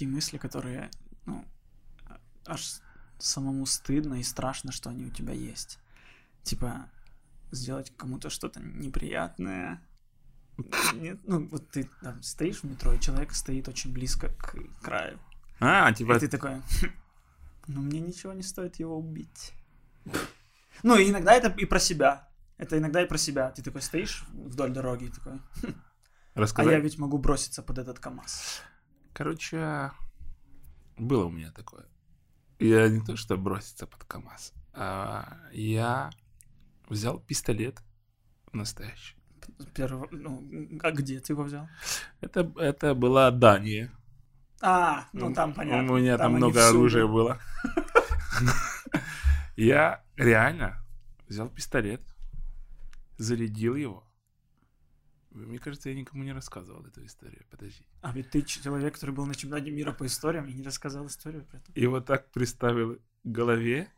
такие мысли, которые, ну, аж самому стыдно и страшно, что они у тебя есть. Типа, сделать кому-то что-то неприятное. Нет, ну, вот ты там стоишь в метро, и человек стоит очень близко к краю. А, типа... И ты такой, «Хм, ну, мне ничего не стоит его убить. Ну, и иногда это и про себя. Это иногда и про себя. Ты такой стоишь вдоль дороги и такой, «Хм, а я ведь могу броситься под этот КамАЗ. Короче, было у меня такое. Я не то что броситься под КамАЗ, а я взял пистолет настоящий. Перво- ну, а где ты его взял? Это, это была Дания. А, ну там понятно. У меня там, они много оружия было. Я реально взял пистолет, зарядил его. Мне кажется, я никому не рассказывал эту историю. Подожди. А ведь ты человек, который был на чемпионате мира по историям и не рассказал историю про это. И вот так приставил к голове,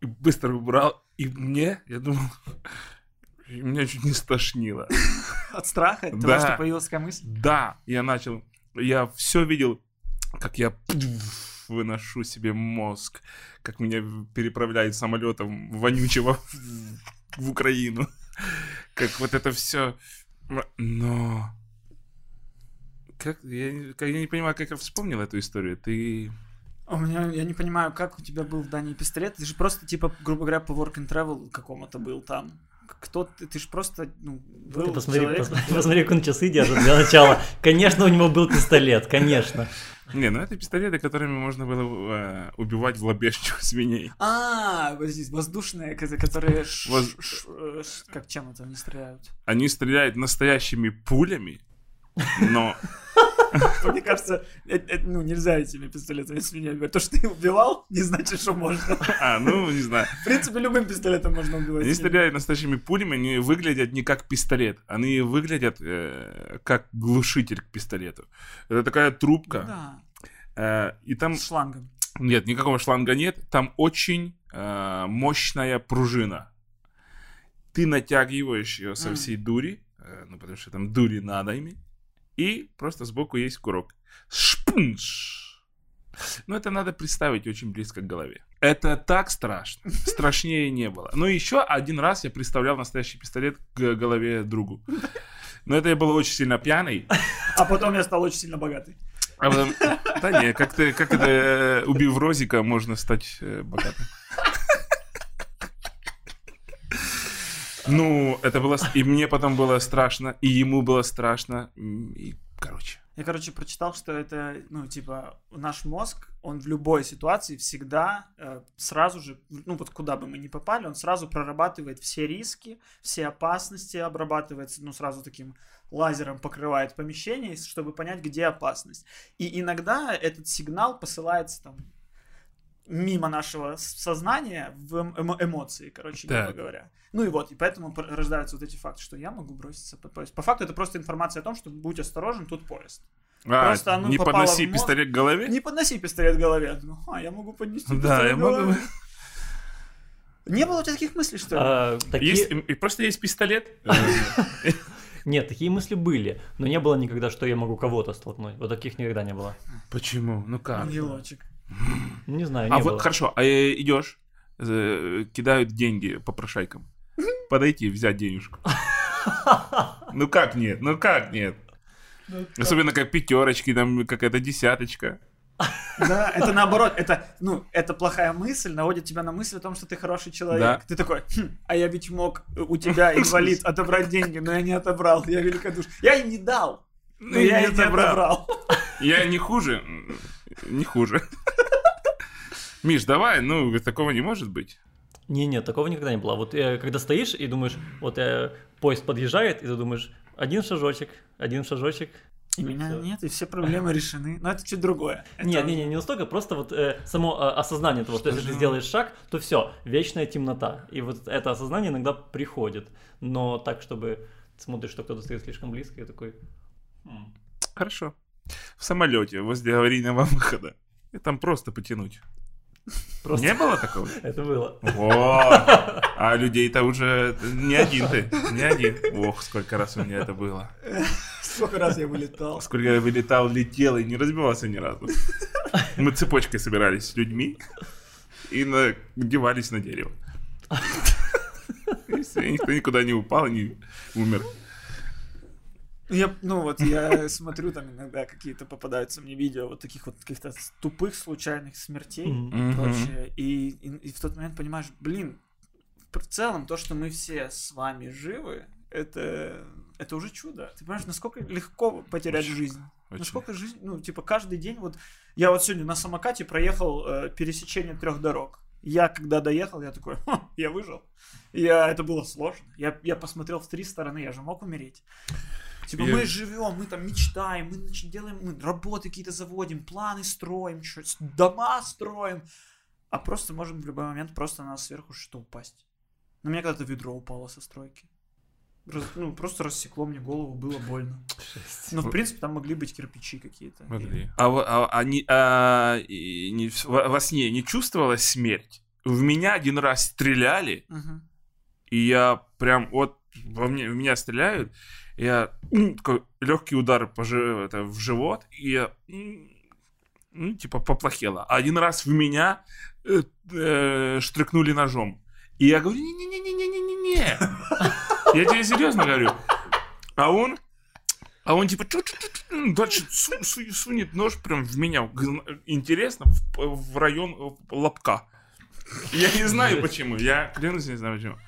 и быстро убрал. И мне, я думал, меня чуть не стошнило. От страха? От того, Да. что появилась такая мысль? Да, я начал, я все видел, как я выношу себе мозг, как меня переправляют самолетом вонючего в Украину, как вот это все, но как я, не- как я не понимаю, как я вспомнил эту историю. Ты А У меня, я не понимаю, как у тебя был в Дании пистолет? Ты же просто, типа, грубо говоря, по work and travel какому-то был там. Кто ты? Ты же просто, ну, был Ты посмотри, человеком. пос- посмотри, как он часы держит для начала. Конечно, у него был пистолет, конечно. Не, ну это пистолеты, которыми можно было э, убивать в лобешню свиней. А, подожди, воздушные, ко- которые... э, Как чем это они стреляют? Они стреляют настоящими пулями, но Мне кажется, э- э, ну, нельзя этими пистолетами свиней убивать. То, что ты убивал, не значит, что можно. а, ну не знаю. В принципе, любым пистолетом можно убивать. Они стреляют настоящими пулями, они выглядят не как пистолет, они выглядят э, как глушитель к пистолету. Это такая трубка, Да, и там с шлангом. нет никакого шланга нет, там очень мощная пружина. Ты натягиваешь ее со всей дури, ну потому что там дури надо ими, и просто сбоку есть курок. Шпунш! Ну, это надо представить очень близко к голове. Это так страшно. Страшнее не было. Ну, еще один раз я представлял настоящий пистолет к голове другу. Но это я был очень сильно пьяный. А потом я стал очень сильно богатый. А потом, да не, как, ты, как это, э, убив Розика, можно стать э, богатым. Ну, это было... И мне потом было страшно, и ему было страшно. И, короче, Я, короче, прочитал, что это, ну, типа, наш мозг, он в любой ситуации всегда э, сразу же, ну, вот куда бы мы ни попали, он сразу прорабатывает все риски, все опасности, обрабатывает, ну, сразу таким лазером покрывает помещение, чтобы понять, где опасность. И иногда этот сигнал посылается там мимо нашего сознания в эм- эмо- эмоции, короче, грубо Так. говоря. Ну и вот, и поэтому рождаются вот эти факты, что я могу броситься под поезд. По факту это просто информация о том, что будь осторожен, тут поезд. А, Просто оно не подноси мозг. пистолет к голове? Не подноси пистолет к голове. Ну, а, я могу поднести Да, пистолет я к могу. голове. Не было у тебя таких мыслей, что ли? А, такие- Есть, и просто есть пистолет. Нет, такие мысли были, но не было никогда, что я могу кого-то столкнуть. Вот таких никогда не было. Почему? Ну как? Ангелочек. Не знаю, не А было. вот хорошо, а э, идешь, э, кидают деньги попрошайкам. Подойти, взять денежку. Ну как нет? Ну как нет? Особенно как пятерочки, там какая-то десяточка. Да, это наоборот, это, ну, это плохая мысль, наводит тебя на мысль о том, что ты хороший человек. Да. Ты такой, «Хм, а я ведь мог у тебя, инвалид, отобрать деньги, но я не отобрал, я великодуш. Я им не дал, Ну, я не и не отобрал. Я не хуже. Не хуже. Миш, давай, ну, такого не может быть. Не-не, такого никогда не было. Вот э, когда стоишь и думаешь, вот э, поезд подъезжает, и ты думаешь, один шажочек, один шажочек. И меня всё. нет, и все проблемы решены. Но это чуть другое. Это- Нет, не, не, не настолько, просто вот э, само э, осознание того, что если ты сделаешь шаг, то все, вечная темнота. И вот это осознание иногда приходит. Но так, чтобы смотришь, что кто-то стоит слишком близко, и такой... «М, Хорошо. В самолете возле аварийного выхода. И там просто потянуть. Просто Не было такого? это было. Вот. А людей-то уже не один ты, не один. Ох, сколько раз у меня это было. Сколько раз я вылетал. Сколько я вылетал, летел и не разбивался ни разу. Мы цепочкой собирались с людьми и надевались на дерево. И никто никуда не упал, не умер. Я, ну вот, я смотрю там иногда какие-то попадаются мне видео вот таких вот каких-то тупых случайных смертей Мгм. и прочее. И, и, и в тот момент понимаешь, блин, в целом то, что мы все с вами живы, это, это уже чудо. Ты понимаешь, насколько легко потерять Очень. жизнь. Очень. Насколько жизнь, ну, типа, каждый день, вот, я вот сегодня на самокате проехал э, пересечение трех дорог. Я, когда доехал, я такой, «Ха, я выжил. Я, это было сложно. Я, я посмотрел в три стороны, я же мог умереть. Типа, Я- мы живем, мы там мечтаем, мы делаем, мы работы какие-то заводим, планы строим, чё- дома строим. А просто можем в любой момент просто на нас сверху что упасть. На меня когда-то ведро упало со стройки. Раз- ну, просто рассекло мне голову, было больно. Но, в принципе, там могли быть кирпичи какие-то. Могли. А, а- а не- а, не во, во сне не чувствовалась смерть? В меня один раз стреляли, Мгм. и я прям вот во мне, в меня стреляют, я м, такой легкий удар по, это, в живот, и я ну, типа поплохело. Один раз в меня э, э, штрикнули ножом. И я говорю, не-не-не-не-не-не-не. Я тебе серьезно говорю. А он, а он типа чу-чу-чу-чу, дальше су- су- сунет нож прям в меня. Интересно, в, в район лобка. Я не знаю почему. Я клянусь, не знаю почему.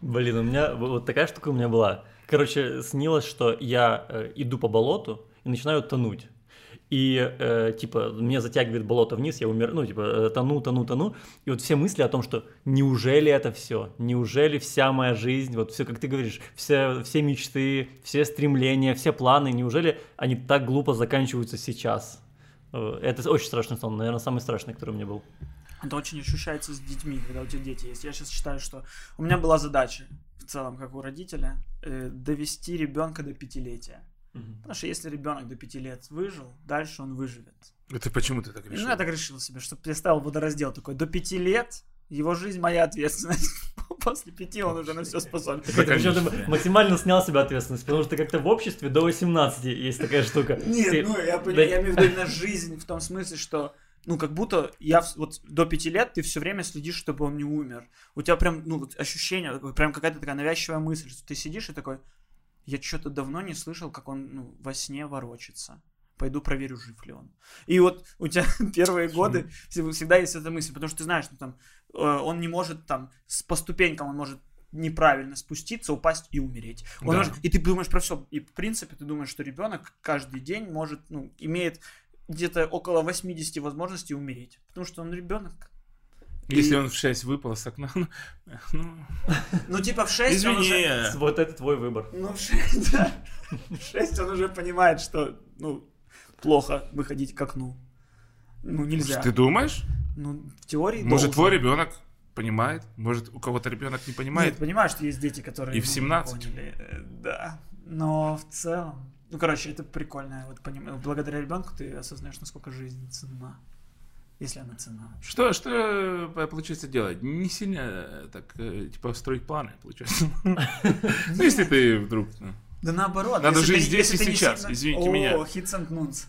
Блин, у меня вот такая штука у меня была. Короче, снилось, что я э, иду по болоту и начинаю тонуть. И, э, типа, меня затягивает болото вниз, я умер, ну, типа, э, тону, тону, тону. И вот все мысли о том, что неужели это все? Неужели вся моя жизнь, вот все, как ты говоришь, все, все мечты, все стремления, все планы, неужели они так глупо заканчиваются сейчас? Э, Это очень страшный сон, наверное, самый страшный, который у меня был. Это очень ощущается с детьми, когда у тебя дети есть. Я сейчас считаю, что у меня была задача в целом, как у родителя, э, довести ребенка до пятилетия. Потому что если ребенок до пяти лет выжил, дальше он выживет. Это почему ты так Ну, решил? я так решил себе, чтобы я ставил водораздел такой. До пяти лет его жизнь моя ответственность. После пяти он уже на все способен. Причем ты максимально снял себя ответственность, потому что как-то в обществе до 18 есть такая штука. Нет, ну я, понимаю, я имею в виду именно жизнь в том смысле, что ну, как будто я вот до пяти лет ты все время следишь, чтобы он не умер. У тебя прям, ну, вот ощущение, прям какая-то такая навязчивая мысль, что ты сидишь и такой, я что-то давно не слышал, как он ну, во сне ворочится. Пойду проверю, жив ли он. И вот у тебя первые годы всегда есть эта мысль, потому что ты знаешь, что там э, он не может там по ступенькам, он может неправильно спуститься, упасть и умереть. Он Да. может- и ты думаешь про все. И в принципе ты думаешь, что ребенок каждый день может, ну, имеет где-то около 80 возможностей умереть. Потому что он ребенок. Если И- он в 6 выпал с окна, ну, ну, Ну, типа в 6 он извини. уже... Вот это твой выбор. Ну, в 6, да. В 6 он уже понимает, что, ну, плохо выходить к окну. Ну, нельзя. Ты думаешь? Ну, в теории Может, должен. твой ребенок понимает? Может, у кого-то ребенок не Нет, понимает? понимаю, что есть дети, которые... И в ну, не 17. поняли, э, Да. Но в целом... Ну, короче, это прикольно. Вот поним- Благодаря ребенку ты осознаешь, насколько жизнь ценна. Если она вообще. Что, что э, получается делать? Не сильно э, так, э, типа, строить планы, получается. Ну, если ты вдруг... ну, Да наоборот. Надо жить здесь и сейчас, извините О, меня. hits and nuns.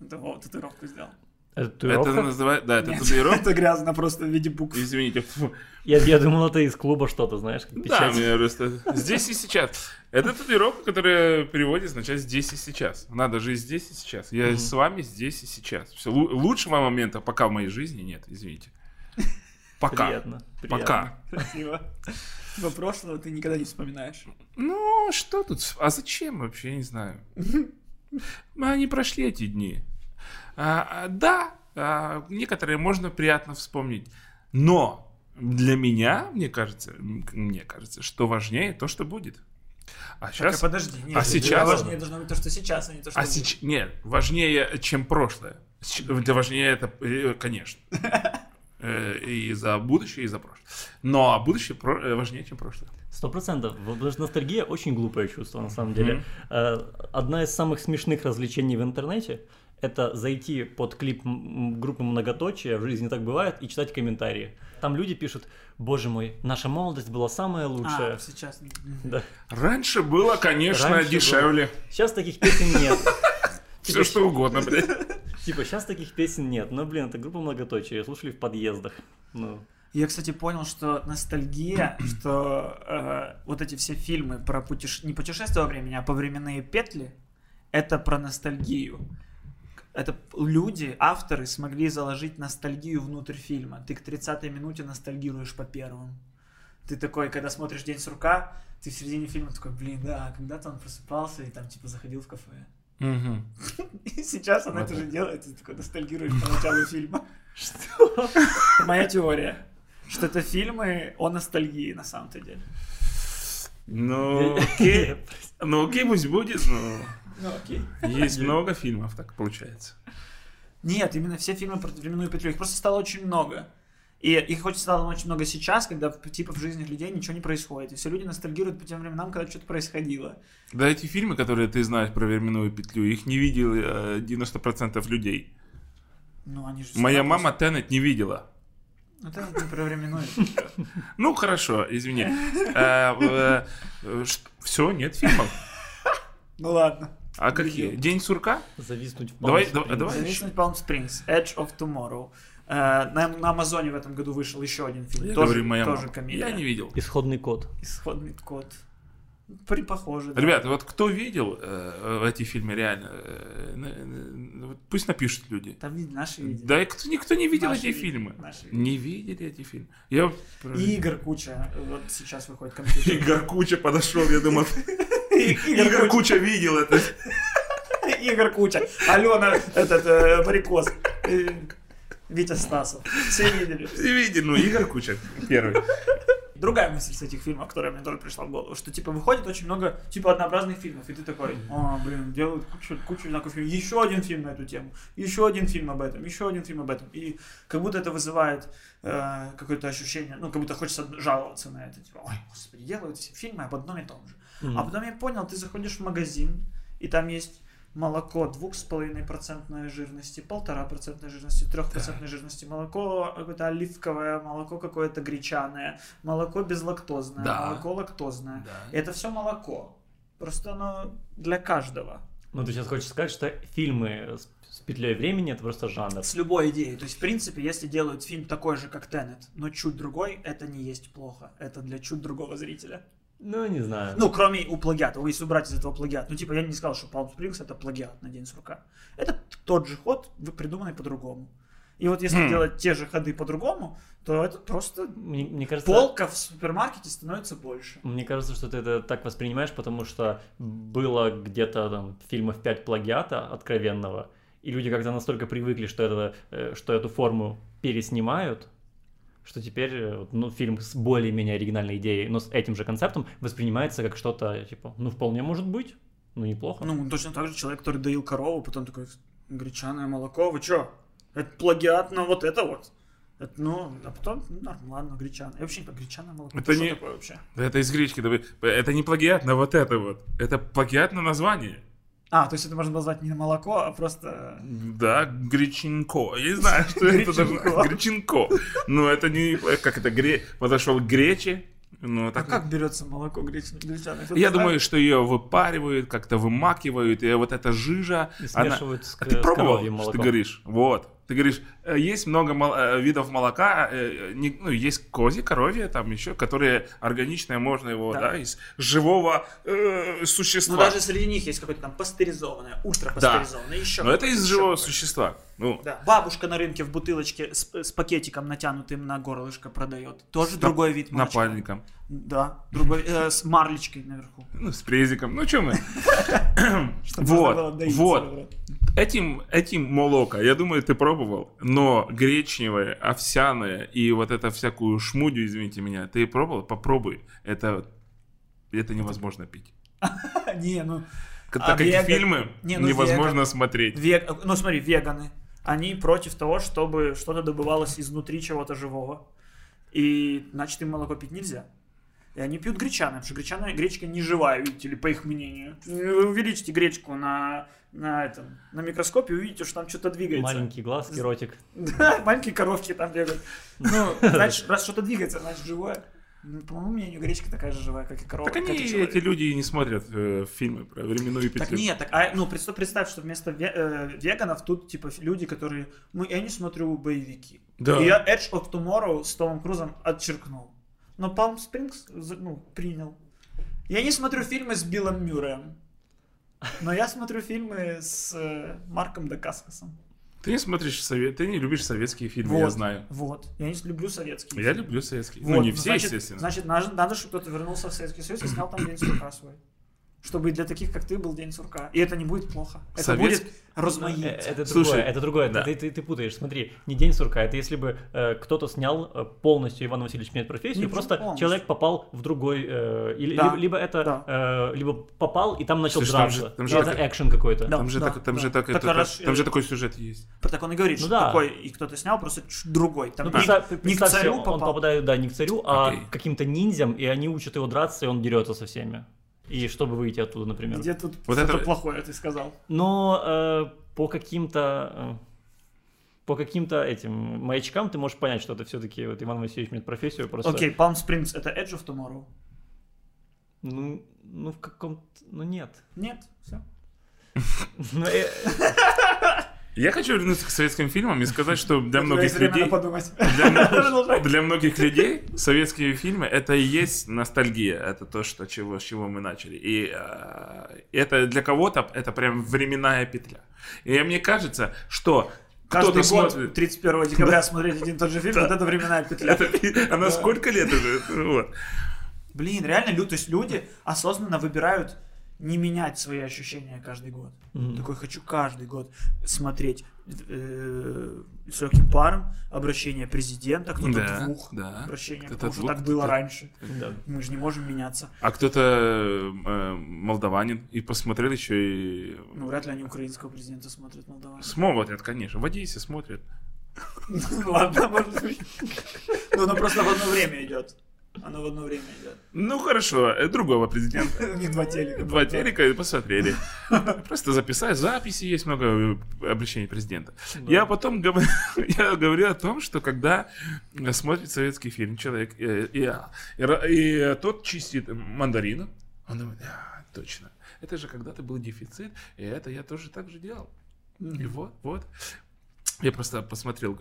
Это вот татуировку сделал. Это Это татуировка? называется... Да, это Нет, татуировка. Это грязно просто в виде букв. Извините. Я, я думал, это из клуба что-то, знаешь, как Да, печать. мне просто... Здесь и сейчас. Это татуировка, которая в переводе означает «здесь и сейчас». Надо жить здесь и сейчас. Я с вами здесь и сейчас. Все. Лучшего момента пока в моей жизни нет, извините. Пока. Приятно. приятно. Пока. Красиво. Во прошлого ты никогда не вспоминаешь. Ну, что тут? А зачем вообще, я не знаю. Мы Они прошли эти дни. А, да, а, некоторые можно приятно вспомнить. Но для меня, мне кажется, мне кажется, что важнее то, что будет. А Так, сейчас... а подожди. Нет, а сейчас- Важнее должно быть то, что сейчас, а не то, что А будет. сейчас... Нет, важнее, чем прошлое. Да важнее это, э, конечно. Э, И за будущее, и за прошлое. Но будущее э, важнее, чем прошлое. Сто процентов. Потому что ностальгия очень глупое чувство, на самом деле. Одна из самых смешных развлечений в интернете это зайти под клип группы Многоточия, в жизни так бывает, и читать комментарии. Там люди пишут, боже мой, наша молодость была самая лучшая. А, сейчас. Да. Раньше было, конечно, Раньше дешевле. Сейчас таких песен нет. Все что угодно, блядь. Типа, сейчас таких песен нет. Но, блин, это группа Многоточия, слушали в подъездах. Ну, Я, кстати, понял, что ностальгия, что э, вот эти все фильмы про путеш... не путешествие во времени, а повременные петли, это про ностальгию. Это люди, авторы смогли заложить ностальгию внутрь фильма. Ты к 30-й минуте ностальгируешь по первым. Ты такой, когда смотришь День сурка, ты в середине фильма такой, блин, да, когда-то он просыпался и там типа заходил в кафе. И сейчас он это же делает, и ты такой ностальгируешь по началу фильма. что? Моя теория, что это фильмы о ностальгии на самом-то деле. Ну, окей. Ну, окей, пусть будет, но Ну окей. есть много фильмов, так получается. Нет, именно все фильмы про временную петлю. Их просто стало очень много. И их хоть стало очень много сейчас, когда типа в жизни людей ничего не происходит. И все люди ностальгируют по тем временам, когда что-то происходило. Да эти фильмы, которые ты знаешь про временную петлю, их не видел э, 90% людей. Ну, они же... Моя мама Теннет не видела. просто- Это не про временную петлю. Ну, хорошо, извини. Э, Все, нет фильмов. Ну ладно. А какие? День сурка? Зависнуть в Давай, Palm давай, Springs. давай. Зависнуть Palm Springs. Edge of Tomorrow. Э, На, на Амазоне в этом году вышел еще один фильм. Я тоже, говорю, моя тоже мама. комедия. Я не видел. Исходный код. Исходный код. При похоже. да. Ребята, вот кто видел э, эти фильмы реально, э, пусть напишут люди. Там вид- наши видели. Да и кто, никто не видел Наши эти видели, фильмы. наши видели. Не видели эти фильмы. Я... И игр куча. Вот сейчас выходит компьютер. Игорь Куча подошел, я думал, Игорь Куча. Видел это. Игорь Куча. Алена, этот, э, Варикоз. Витя Стасов. Все видели. Все видели, ну Игорь Куча первый. Другая мысль с этих фильмов, которая мне тоже пришла в голову, что типа выходит очень много типа однообразных фильмов, и ты такой, а, блин, делают кучу, кучу одинаковых фильмов, еще один фильм на эту тему, еще один фильм об этом, еще один фильм об этом, и как будто это вызывает э, какое-то ощущение, ну, как будто хочется жаловаться на это, типа, ой, господи, делают все фильмы об одном и том же. Мгм. А потом я понял, ты заходишь в магазин, и там есть молоко 2,5% жирности, 1,5% жирности, 3% жирности, молоко какое-то оливковое, молоко какое-то гречаное, молоко безлактозное, Да. молоко лактозное. Да. Это все молоко. Просто оно для каждого. Ну, ты сейчас хочешь сказать, что фильмы с, с петлей времени это просто жанр. С любой идеей. То есть, в принципе, если делают фильм такой же, как Теннет, но чуть другой, это не есть плохо. Это для чуть другого зрителя. Ну, не знаю. Ну, кроме у плагиата, если убрать из этого плагиат. Ну, типа, я не сказал, что Palm Springs это плагиат на День сурка. Это тот же ход, вы- придуманный по-другому. И вот если Хм. делать те же ходы по-другому, то это просто мне, мне кажется, полка в супермаркете становится больше. Мне кажется, что ты это так воспринимаешь, потому что было где-то там фильмов 5 плагиата откровенного, и люди как-то настолько привыкли, что, это, э, что эту форму переснимают, что теперь э, ну, фильм с более-менее оригинальной идеей, но с этим же концептом воспринимается как что-то, типа, ну, вполне может быть, ну, неплохо. Ну, точно так же человек, который доил корову, потом такой, гречаное молоко, вы чё? Это плагиат на вот это вот. Это, ну, а потом, ну, ладно, гречаное. Я вообще не понимаю, гречаное молоко. Это что не- такое вообще? Да Это из гречки. Это не плагиат на вот это вот. Это плагиат на название. А, то есть это можно назвать не молоко, а просто... Да, гречинко. Я не знаю, что это Гречинко. должно... Гречинко. Ну, это не... Как это? Гре... Подошел к гречи. Ну, А так... как берется молоко греч- гречаное? Я знает? думаю, что ее выпаривают, как-то вымакивают, и вот эта жижа... И она- смешивают с, А ты пробовал, что ты говоришь? Вот. Ты говоришь, э, есть много мол- э, видов молока, э, не- ну, есть козье, коровье, там еще, которые органичные, можно его, Да. да, из живого э, Ну, существа. даже среди них есть какое-то там пастеризованное, ультрапастеризованное, еще. Но это из еще живого какое-то. существа. Ну, Да. Бабушка на рынке в бутылочке с, с пакетиком натянутым на горлышко продает. Тоже С другой вид молочка. напальником. Да, другой, э, с марлечкой наверху. Ну, с презиком. Ну, что мы? Вот, вот. Этим, этим молоко, я думаю, ты пробовал, но гречневое, овсяное и вот это всякую шмудю, извините меня, ты пробовал? Попробуй. Это, это невозможно пить. Не, ну, А Так как фильмы ну, невозможно смотреть. ну смотри, веганы, они против того, чтобы что-то добывалось изнутри чего-то живого. И, значит, им молоко пить нельзя. И они пьют гречаны, потому что гречана, гречка не живая, видите ли, по их мнению. Увеличите гречку на, на, этом, на микроскопе, увидите, что там что-то двигается. Маленькие глазки, ротик. Да, маленькие коровки там бегают. Ну, значит, раз что-то двигается, значит, живое. Ну, по моему мнению, гречка такая же живая, как и корова. Так как они, эти люди, и не смотрят э, фильмы про временную петлю. Так нет, так, а, ну представь, представь, что вместо ве- э, веганов тут типа люди, которые, ну я не смотрю боевики. Да. И я Edge of Tomorrow с Томом Крузом отчеркнул. Но Palm Springs ну, принял. Я не смотрю фильмы с Биллом Мюрреем. Но я смотрю фильмы с э, Марком Дакаскасом. Ты не смотришь совет, ты не любишь советские фильмы, я знаю. Вот. Я не люблю советские. Я фильмы. люблю советские. Вот, Ну, не все, значит, естественно. Значит, надо, надо, чтобы кто-то вернулся в Советский Союз и снял там сурка свой. Чтобы для таких, как ты, был День сурка. И это не будет плохо. Это будет Э, розмаить. Это Слушай, другое, это другое. да. Ты, ты, ты путаешь. Смотри, не день сурка. Это если бы э, кто-то снял э, полностью Иван Васильевич меняет профессию, Не просто полностью. человек попал в другой, э, или, Да, либо, либо это, да. э, либо попал и там начал Слушай, там драться. же- там же это так- экшен какой-то. Да. Там же, так, там да. же, так, Так это- раз, там же э, такой сюжет есть. Так он и говорит, Ну что да. такой, и кто-то снял, просто другой. Там Ну, не- представь, не, к царю он попал. попадает, да, не к царю, а к каким-то ниндзям, и они учат его драться, и он дерется со всеми. И чтобы выйти оттуда, например. Где тут Вот это- плохое ты сказал? Но э, по каким-то э, по каким-то этим маячкам ты можешь понять, что это все-таки вот Иван Васильевич меняет профессию просто. Окей, Palm Springs это Edge of Tomorrow? Ну, ну в каком ну нет. Нет, все. Я хочу вернуться к советским фильмам и сказать, что для многих людей... Для, многих людей советские фильмы это и есть ностальгия, это то, что, чего, с чего мы начали. И э, это для кого-то это прям временная петля. И мне кажется, что Каждый кто-то год смотрит... 31 декабря смотреть один и тот же фильм, вот это временная петля. Это- она сколько лет уже? Вот. Блин, реально, то есть люди осознанно выбирают не менять свои ощущения каждый год. Мгм. Такой хочу каждый год смотреть э, с легким паром обращение президента, кто-то Да, двух да. обращения, Кто-то потому что так было раньше. да. Мы же не можем меняться. А кто-то э, молдаванин и посмотрел еще и... Ну, вряд ли они украинского президента смотрят Молдаван. Смотрят, конечно. В Одессе смотрят. Ладно, может быть. Ну, оно просто в одно время идет. Оно в одно время идет. Ну хорошо, э, другого президента. У них два телека. Два телека и посмотрели. Просто записать. Записи есть много э, обращений президента. Я потом говорю, о том, что когда смотрит советский фильм человек, э, и, тот чистит мандарину, он думает, «А, точно, это же когда-то был дефицит, и это я тоже так же делал. И вот, вот. Я просто посмотрел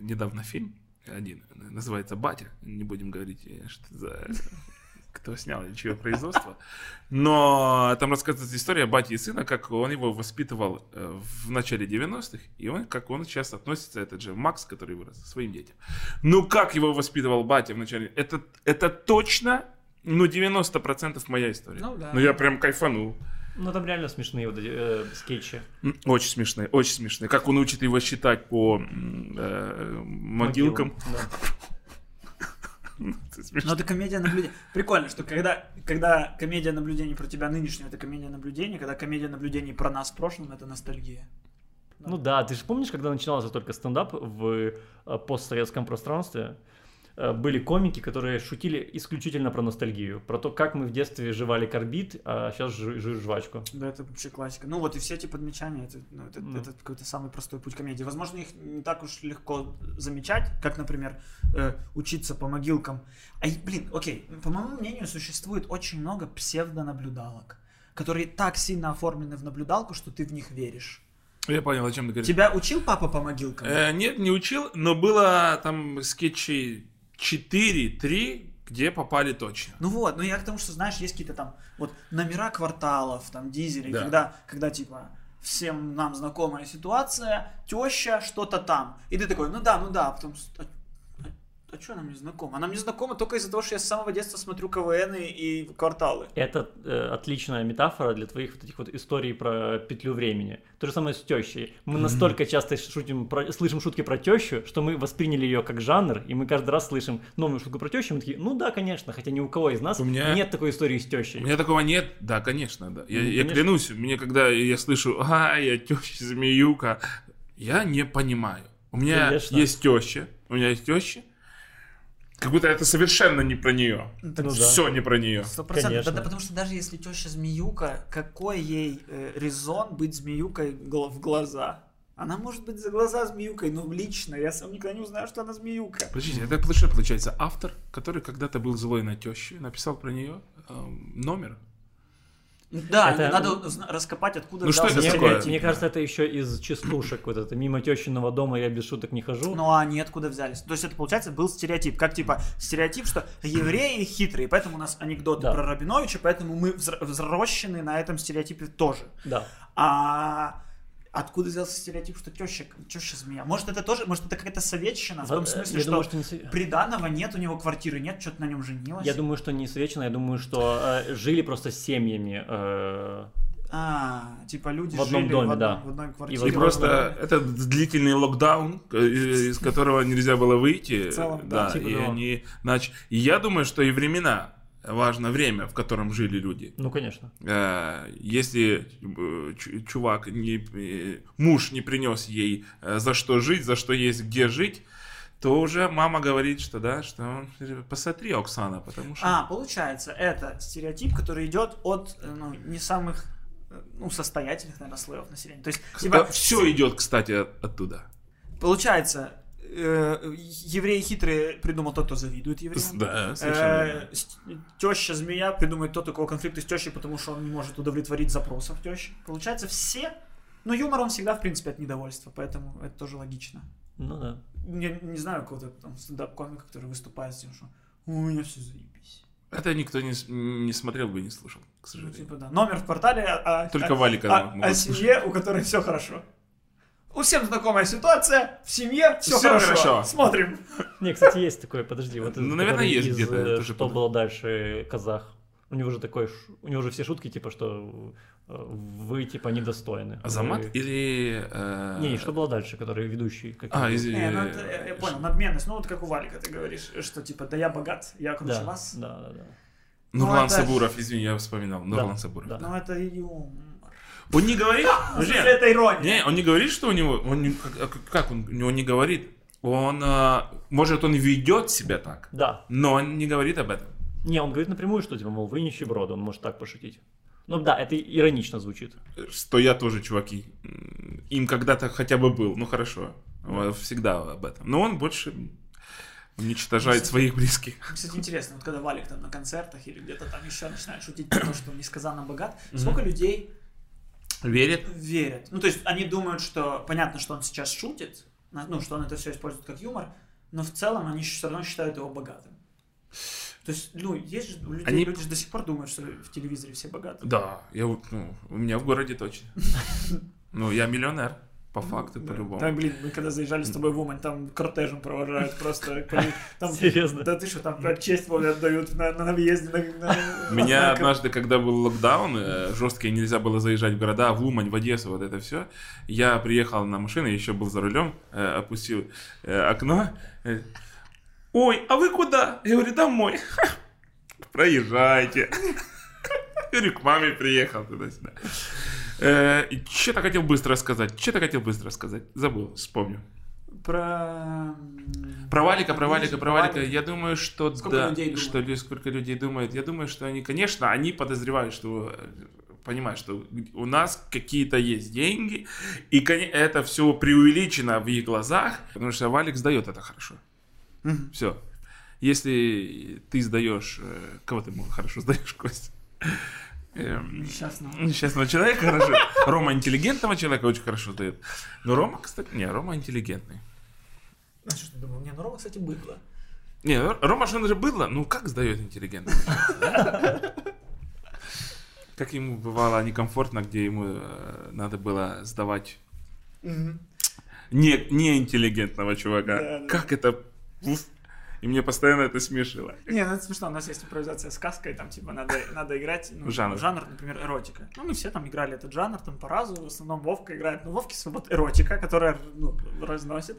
недавно фильм один, называется «Батя», не будем говорить, э, что за кто снял и чье производство. Но там рассказывается история бати и сына, как он его воспитывал э, в начале 90-х, и он, как он сейчас относится, этот же Макс, который вырос, к своим детям. Ну, как его воспитывал батя в начале? Это, это точно, ну, 90% моя история. Ну да. Ну, я прям кайфанул. Ну там реально смешные вот эти э, скетчи. Очень смешные, очень смешные. Как он учит его считать по э, могилкам. Да. Смешно. Но это комедия наблюдения. Прикольно, что когда, когда комедия наблюдений про тебя нынешнего, это комедия наблюдений, когда комедия наблюдений про нас в прошлом, это ностальгия. Ну да, ты же помнишь, когда начинался только стендап в э, постсоветском пространстве, были комики, которые шутили исключительно про ностальгию, про то, как мы в детстве жевали корбит, а сейчас жу- жуешь жвачку. Да, это вообще классика. Ну вот и все эти подмечания, это, ну, это, Ну. это какой-то самый простой путь комедии. Возможно, их не так уж легко замечать, как, например, э, учиться по могилкам. А, блин, окей, по моему мнению, существует очень много псевдонаблюдалок, которые так сильно оформлены в наблюдалку, что ты в них веришь. Я понял, о чем ты говоришь. Тебя учил папа по могилкам? Э, нет, не учил, но было там скетчей 4-3, где попали точно. Ну вот, ну я к тому, что, знаешь, есть какие-то там вот номера кварталов, там дизелей, Да. когда, когда типа всем нам знакомая ситуация, теща что-то там. И ты такой, ну да, ну да, а потом, с- а, что она мне знакома? Она мне знакома только из-за того, что я с самого детства смотрю КВН и, и кварталы. Это э, отличная метафора для твоих вот этих вот историй про петлю времени. То же самое с тещей. Мы настолько часто шутим про- слышим шутки про тещу, что мы восприняли ее как жанр, и мы каждый раз слышим новую шутку про тещу, и мы такие, ну да, конечно, хотя ни у кого из нас У меня- нет такой истории с У тещей. меня такого нет, да, конечно, да. Я, Ну, я конечно. клянусь, мне когда я слышу, а, я теща змеюка, я не понимаю. У меня Конечно. есть теща, у меня есть теща, Как будто это совершенно не про нее. Ну да. Все не про нее. Сто процентов. Конечно. Да, да, потому что даже если теща змеюка, какой ей э, резон быть змеюкой в глаза? Она может быть за глаза змеюкой, но лично я сам никогда не узнаю, что она змеюка. Подождите, это что получается? Автор, который когда-то был злой на тещу, написал про нее эм, номер. Да, Это- надо узна- раскопать, откуда Ну что это Мне, такое? мне кажется, это еще из частушек. Вот это мимо тещиного дома я без шуток не хожу. Ну а они откуда взялись? То есть это, получается, был стереотип. Как типа стереотип, что евреи хитрые, поэтому у нас анекдоты Да. про Рабиновича, поэтому мы взр- взрощены на этом стереотипе тоже. Да. А откуда взялся стереотип, что теща, теща змея? Может это тоже, может это какая-то советчина? В том э, смысле, я что, думаю, что не приданого нет, у него квартиры нет, что-то на нем женилась? Я думаю, что не свечено, я думаю, что э, жили просто с семьями. э, А, типа люди В одном жили доме, в, одном- да. в одной И квартире. И возможно, просто это длительный локдаун, э, из которого нельзя было выйти. В целом, да, да, типа и того. они нач- И я думаю, что и времена важно время, в котором жили люди. Ну, конечно. Э, Если э, чу- чувак, не, э, муж не принес ей за что жить, за что есть где жить, то уже мама говорит, что да, что посмотри, Оксана, потому что... А, получается, это стереотип, который идет от ну, не самых ну, состоятельных, наверное, слоев населения. То есть, типа, все идет, кстати, от- оттуда. получается, э, евреи хитрые придумал тот, кто завидует евреям. Да, совершенно. Э, теща змея придумает тот, у кого конфликты с тещей, потому что он не может удовлетворить запросов тещи. Получается, все. Но юмор он всегда, в принципе, от недовольства, поэтому это тоже логично. Ну да. Я не знаю какого-то там стендап-комика, который выступает с тем, что у меня все заебись. Это никто не, не смотрел бы и не слушал, к Ну, сожалению. типа, да. Номер в квартале а, Только а, Валика а- о семье, у которой все хорошо. У всем знакомая ситуация, в семье все Всё хорошо. хорошо. Смотрим. Не, кстати, есть такой, подожди, вот Ну, наверное, есть из, где-то, э, Что было дальше, казах. У него же такой, у него же все шутки, типа, что э, вы, типа, недостойны. Азамат Вы- или... э, Не, что было дальше, который ведущий? как А, из- Не, ну, это, я, я понял, надменность. Ну, вот как у Валика ты говоришь, что типа, да я богат, я круче Да, вас. да, да, да. Нурлан Ну, это- Сабуров, извини, я вспоминал. Нурлан Да, Сабуров. да. Ну, это юмор. Он не говорит... Нет, это ирония. Не, он не говорит, что у него... Он не- как- как- как он? Него не говорит. Он... а, Может, он ведет себя так, Да. но он не говорит об этом. Не, он говорит напрямую, что, типа, мол, вы нищеброды, он может так пошутить. Ну да, это иронично звучит. Что я тоже, чуваки, им когда-то хотя бы был. Ну, хорошо. Всегда об этом. Но он больше уничтожает своих близких. Кстати, интересно, вот когда Валик там на концертах или где-то там еще начинает шутить про то, что он несказанно богат, сколько людей Верит? верят? Ну, то есть они думают, что понятно, что он сейчас шутит, ну, что он это все использует как юмор, но в целом они все равно считают его богатым. То есть, ну, есть же у людей, Они- люди же до сих пор думают, что в телевизоре все богаты. Да, я, вот, ну, у меня в городе точно. Ну, я миллионер, по факту, Да. по-любому. Да, блин, мы когда заезжали с тобой в Умань, там кортежем провожают просто. Там, Серьезно? Да ты что, там честь вот отдают на, на въезде. На, на- Меня на- однажды, когда был локдаун, э, жесткий, нельзя было заезжать в города, в Умань, в Одессу, вот это все. Я приехал на машине, еще был за рулем, э, опустил э, окно. Ой, а вы куда? Я говорю, домой. Проезжайте. Я говорю, к маме приехал туда-сюда. Э, и Что-то хотел быстро сказать. Что-то хотел быстро сказать. Забыл, вспомню. Про... Про Валика, про Валика, про Валика. Я думаю, что Сколько да, людей думает? что сколько людей думает. Я думаю, что они, конечно, они подозревают, что э, понимают, что у нас какие-то есть деньги, и это все преувеличено в их глазах, потому что Валик сдает это хорошо. Мгм. Все. Если ты сдаешь, э, кого ты хорошо сдаешь, Костя? Эм, Несчастного. Несчастного человека хорошо. Рома интеллигентного человека очень хорошо сдает. Но Рома, кстати, не, Рома интеллигентный. А что ты думал? Не, ну Рома, кстати, быдло. Не, ну, Рома же он же быдло, ну как сдает интеллигентно? Как ему бывало некомфортно, где ему э, надо было сдавать не, неинтеллигентного чувака. Да, да. Как это... И мне постоянно это смешило. Не, ну это смешно, у нас есть импровизация с сказкой, там типа надо, надо играть ну, Жанр. жанр, например, эротика. Ну, мы все там играли этот жанр, там по разу, в основном Вовка играет, ну, Вовке свобод эротика, которая ну, разносит.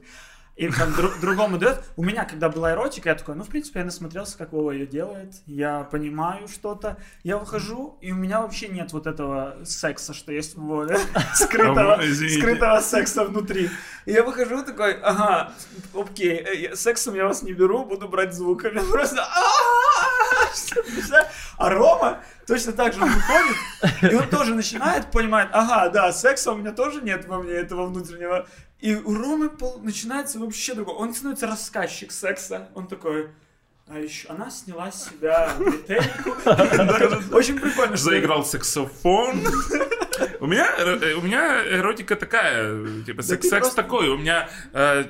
И там дру- другому дает. У меня, когда была эротика, я такой, ну, в принципе, я насмотрелся, как Вова ее делает, я понимаю что-то. Я выхожу, и у меня вообще нет вот этого секса, что есть в Вове, скрытого, А, скрытого секса внутри. И я выхожу такой, ага, окей, э, сексом я вас не беру, буду брать звуками. Просто! А Рома точно так же он выходит, и он тоже начинает понимать, ага, да, секса у меня тоже нет во мне этого внутреннего. И у Ромы пол- начинается вообще другое. Он становится рассказчик секса. Он такой, а еще она сняла с себя бретельку. Очень прикольно, Заиграл саксофон. У меня, э, у меня эротика такая, типа секс, секс такой. У меня э,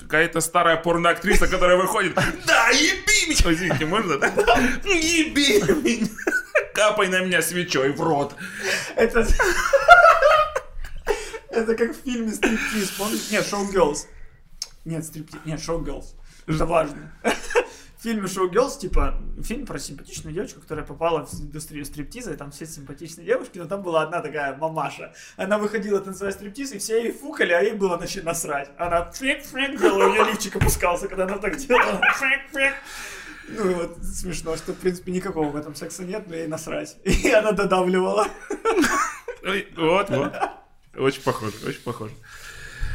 какая-то старая порноактриса, которая выходит. Да, еби меня! Извините, можно? да? Еби меня! Капай на меня свечой в рот. Это... Это как в фильме «Стриптиз», помнишь? Нет, «Шоу Girls». Нет, «Стриптиз», нет, «Шоу Girls». Это важно. В фильме «Шоу Girls», типа, фильм про симпатичную девочку, которая попала в индустрию стриптиза, и там все симпатичные девушки, но там была одна такая мамаша. Она выходила танцевать стриптиз, и все ей фукали, а ей было на чем насрать. Она фрик-фрик делала, у нее лифчик опускался, когда она так делала. Фрик-фрик. Ну вот смешно, что в принципе никакого в этом секса нет, но ей насрать. И она додавливала. Вот, вот. Очень похоже, очень похоже.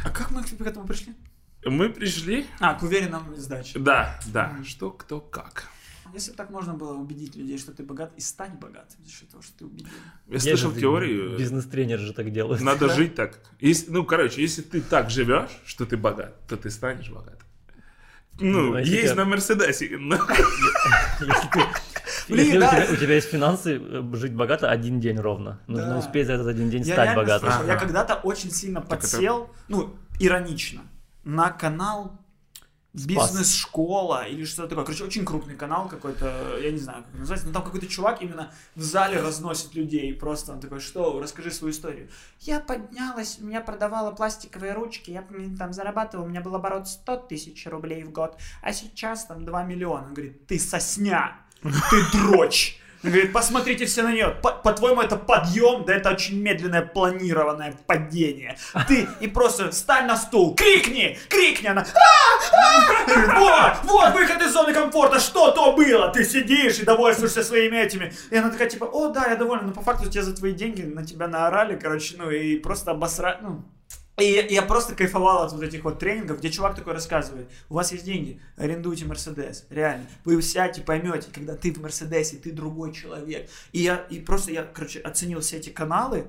А как мы к этому пришли? Мы пришли. А, к уверенным сдаче. Да, да. Что, кто, как. Если бы так можно было убедить людей, что ты богат, и стать богатым за счет того, что ты убедил. Я Есть слышал же теорию. Бизнес-тренер же так делает. Надо Да? жить так. Если, ну, короче, если ты так живешь, что ты богат, то ты станешь богатым. Ну, Ну, а есть на Мерседесе. ну. Если, ты- Блин, если у, да. тебя, у тебя есть финансы, э, жить богато один день ровно. Нужно Да. успеть за этот один день Я стать богатым. слышал, я Ага. когда-то очень сильно это- подсел, ну, иронично, на канал бизнес-школа или что-то такое. Короче, очень крупный канал какой-то, я не знаю, как называется, но там какой-то чувак именно в зале разносит людей. Просто он такой, что, расскажи свою историю. Я поднялась, у меня продавала пластиковые ручки, я там зарабатывала, у меня был оборот 100 тысяч рублей в год, а сейчас там 2 миллиона. Он говорит, ты сосня, ты дрочь. Говорит, посмотрите все на нее. По- По-твоему, это подъем? Да это очень медленное планированное падение. Ты и просто встань на стул, крикни, крикни, она. «А! А!» Вот, вот выход из зоны комфорта, что то было? Ты сидишь и довольствуешься своими этими. И она такая, типа, о, да, я довольна, но по факту тебе за твои деньги на тебя наорали, короче, ну и просто обосрать, ну, и я, просто кайфовал от вот этих вот тренингов, где чувак такой рассказывает, у вас есть деньги, арендуйте Мерседес, реально. Вы сядьте, поймете, когда ты в Мерседесе, ты другой человек. И я, и просто я, короче, оценил все эти каналы,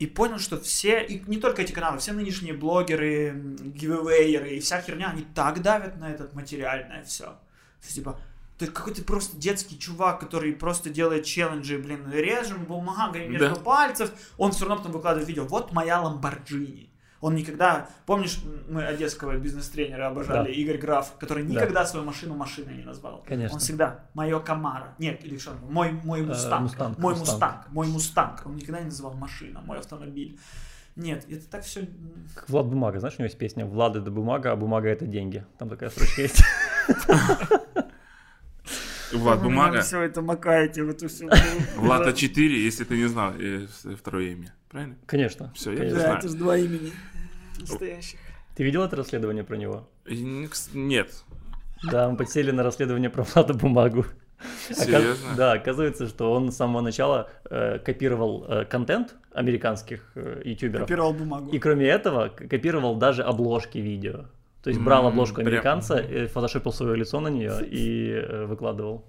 и понял, что все, и не только эти каналы, все нынешние блогеры, гивэвейеры и вся херня, они так давят на этот материальное все. То есть, типа, ты какой-то просто детский чувак, который просто делает челленджи, блин, режем бумагой между Да. пальцев, он все равно потом выкладывает видео, вот моя Ламборджини. Он никогда, помнишь, мы одесского бизнес-тренера обожали, Да. Игорь Граф, который Да. никогда свою машину машиной не назвал. Конечно. Он всегда мое Камаро. Нет, или что? Мой, мой мустанг. Мустанг, Мой Мустанг. мустанг. Мой мустанг. Он никогда не называл машина, мой автомобиль. Нет, это так все. Как Влад Бумага, знаешь, у него есть песня «Влад это бумага, а бумага это деньги». Там такая строчка есть. Влад Бумага. все это макаете в эту всю. Влад А4, если ты не знал, э, с- второе имя. Правильно? Конечно. Всё, я конечно. знаю. Да, это же два имени настоящих. Ты видел это расследование про него? Нет. Да, мы подсели на расследование про Влада Бумагу. Оказ- Серьезно? Да, оказывается, что он с самого начала э, копировал э, контент американских э, ютуберов. Копировал бумагу. И кроме этого, копировал даже обложки видео. То есть брал обложку американца, э, фотошопил свое лицо на нее и э, выкладывал.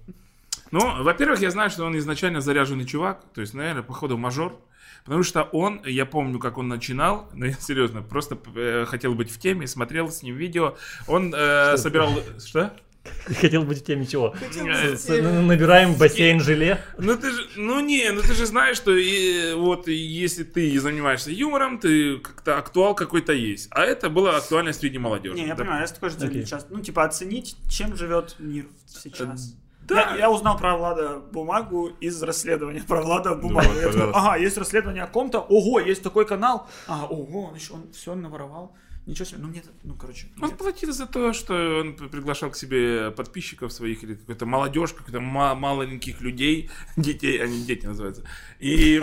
Ну, во-первых, я знаю, что он изначально заряженный чувак, то есть, наверное, походу мажор, потому что он, я помню, как он начинал, ну, я серьезно, просто э, хотел быть в теме, смотрел с ним видео, он э, собирал... Что? Хотел быть в теме чего? Э, Набираем бассейн желе. Ну ты же, ну не, ну ты же знаешь, что и, вот если ты занимаешься юмором, ты как-то актуал какой-то есть. А это была актуальность среди молодежи. Не, я Да. понимаю, я с такой же целью Окей. сейчас. Ну, типа, оценить, чем живет мир сейчас. Да. Я, я узнал про Влада Бумагу из расследования про Влада Бумагу. вот, я такой, ага, есть расследование о ком-то, ого, есть такой канал. А, ого, он еще он все наворовал. Ничего себе, ну мне, ну короче. Он мне- платил за то, что он приглашал к себе подписчиков своих или какую-то молодежь, каких-то ма- маленьких людей, детей, они дети называются. И,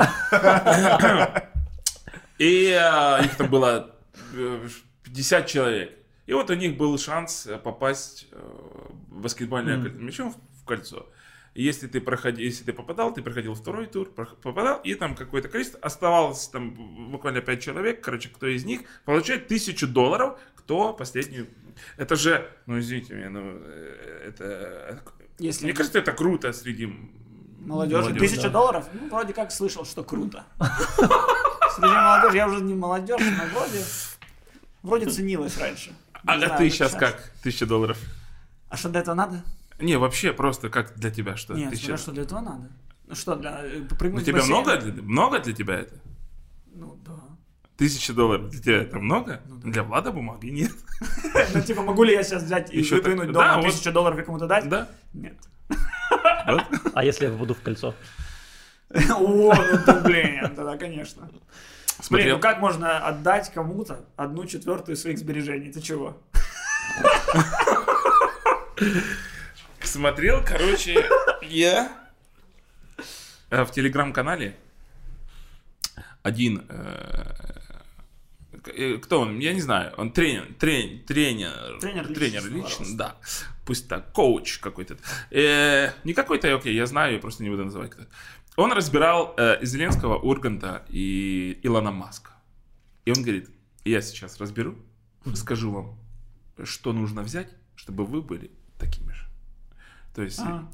и а, их там было э, 50 человек. И вот у них был шанс э, попасть э, баскетбольным мячом в кольцо. Если ты, проходи, если ты попадал, ты проходил второй тур, попадал, и там какое-то количество, оставалось там буквально 5 человек, короче, кто из них получает тысячу долларов, кто последний... Это же, ну извините меня, ну э, это... Если Мне кажется, это круто среди молодежи молодежи. тысяча да. долларов, ну, вроде как слышал, что круто. Среди молодежи, я уже не молодежь, но вроде, вроде ценилось раньше. А, а ты сейчас как? Тысяча долларов? А что для этого надо? Не, вообще просто как для тебя что? Нет, Тысяча- смотря что для этого надо. Ну что, для э, Ну попрыгнуть в тебя бассейн? много для, много для тебя это? Ну да. Тысяча долларов для тебя это много? Ну да. Для Влада бумаги нет. Ну типа могу ли я сейчас взять и так- дома да, вот. тысячу долларов и кому-то дать? Да? Нет. Вот. А если я попаду в кольцо? О, ну ты, блин, тогда конечно. Блин, Смотрел. ну как можно отдать кому-то одну четвертую своих сбережений? Ты чего? Смотрел, короче, я э, в телеграм-канале один э, э, кто он? Я не знаю. Он тренер, тренер, тренер, Тренер тренер лично, да. Пусть так, коуч какой-то. Э, не какой-то, окей, я знаю, я просто не буду называть. Он разбирал э, из Зеленского, Урганта и Илона Маска. И он говорит, я сейчас разберу, скажу вам, что нужно взять, чтобы вы были такими. То есть А,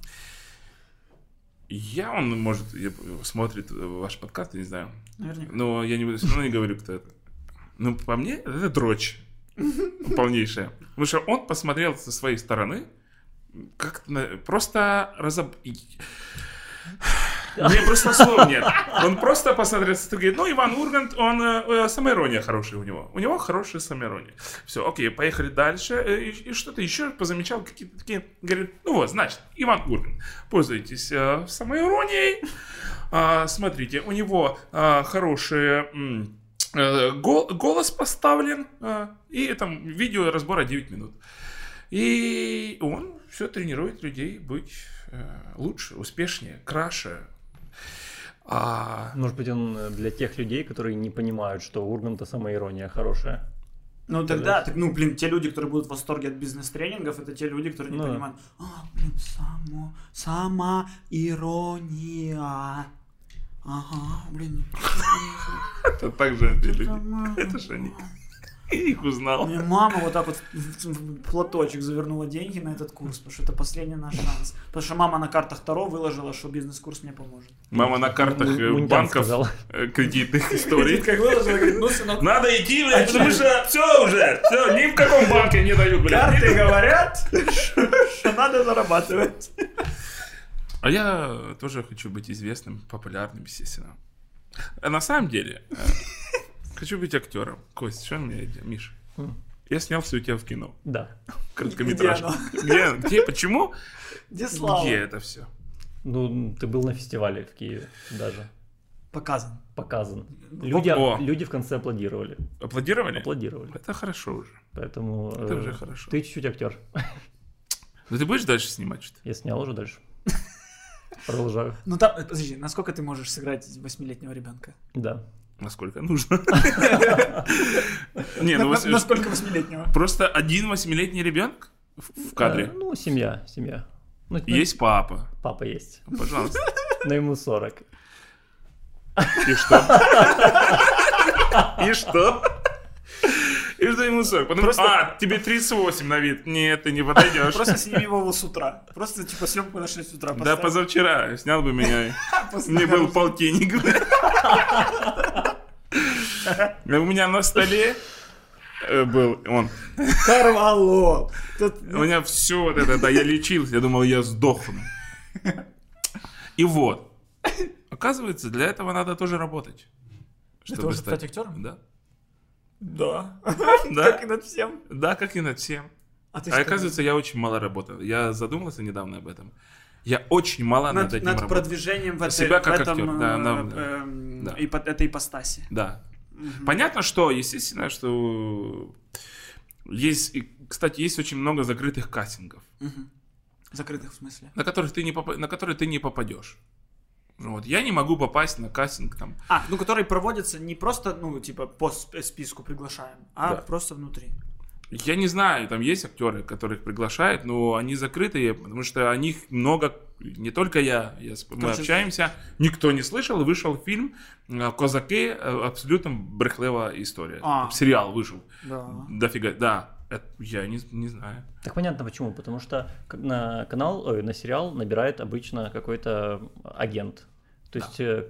я, он может, я- смотрит ваш подкаст, я не знаю, наверняка. но я не буду, все равно не говорю, кто это. Ну, по мне, это дрочь полнейшая. Потому что он посмотрел со своей стороны, как просто разоб... Мне просто слов нет. Он просто посмотрел, и говорит, ну, Иван Ургант, он, э, э, самоирония хорошая у него. У него хорошая самоирония. Все, окей, поехали дальше. Э, И, и что-то еще позамечал, какие-то такие. Говорит, ну вот, значит, Иван Ургант, пользуйтесь э, самоиронией. А, смотрите, у него а, хорошие... м, э, гол- голос поставлен, а, и там видео разбора 9 минут. И он все тренирует людей быть э, лучше, успешнее, краше. А, Может быть, он э, для тех людей, которые не понимают, что у Урганта самоирония хорошая. Ну тогда, так, ну блин, те люди, которые будут в восторге от бизнес-тренингов, это те люди, которые не Ну понимают, а, блин, само, сама ирония. Ага, блин. это так же люди. Это же они. Их узнал. Мне мама вот так вот в- в платочек завернула деньги на этот курс, потому что это последний наш шанс. Потому что мама на картах Таро выложила, что бизнес-курс мне поможет. Мама на картах э, Мунтян банков э, кредитных историй. Как выложила, говорит, ну, сынок, Надо идти, блядь, потому что все уже, все, ни в каком банке не дают, блядь. карты говорят, что надо зарабатывать. А я тоже хочу быть известным, популярным, естественно. А на самом деле, э, хочу быть актером. Кость, что мне, Миша? М. Я снялся у тебя в кино. Да. Короткометражку. Где? Где? Почему? Где слава? Где это все? Ну, ты был на фестивале в Киеве даже. Показан. Показан. Люди, О. люди в конце аплодировали. Аплодировали? Аплодировали. Это хорошо уже. Поэтому Это э, уже хорошо. ты чуть-чуть актер. Ну ты будешь дальше снимать что-то? Я снял уже дальше. Продолжаю. Ну там, э, подожди, насколько ты можешь сыграть восьмилетнего ребенка? Да. Насколько нужно. Не, ну Насколько восьмилетнего? просто один восьмилетний ребенок в в кадре. Э, ну, семья, семья. Ну, ну, Есть папа. Папа есть. Пожалуйста. Но ему 40. И что? И что? И что ему 40? Потом, Просто- а, тебе 38 на вид. Нет, ты не подойдешь. Просто сними его с утра. Просто типа съемку на 6 утра Да, поставь. позавчера снял бы меня. Мне был полтинник. А У меня на столе э, был он. Карвало. Тут, У меня все вот это, да, я лечился, я думал, я сдохну. И вот. Оказывается, для этого надо тоже работать. Для того, чтобы стать актером? Да. Да. Да. Как и над всем. Да, как и над всем. А ты А оказывается, я очень мало работал. Я задумался недавно об этом. Я очень мало над, над, этим над работал. продвижением в, этой- Себя в как этом актер, да, э, да, эм, да. ипо- этой ипостаси. Да. Понятно, что, естественно, что есть, кстати, есть очень много закрытых кастингов, Мгм. Закрытых в смысле. на которых ты не попа- на которые ты не попадешь. Вот. Я не могу попасть на кастинг там. А, ну который проводится не просто, ну, типа, по сп- списку приглашаем, а Да. просто внутри. Я не знаю, там есть актеры, которых приглашают, но они закрытые, потому что о них много, не только я, я мы Короче, общаемся, никто не слышал, вышел фильм э, «Козаки», э, абсолютно брехлива история. А. Сериал вышел. Да. Дофига, да, это я не, не знаю. Так понятно почему, потому что на канал, ой, на сериал набирает обычно какой-то агент. То есть э,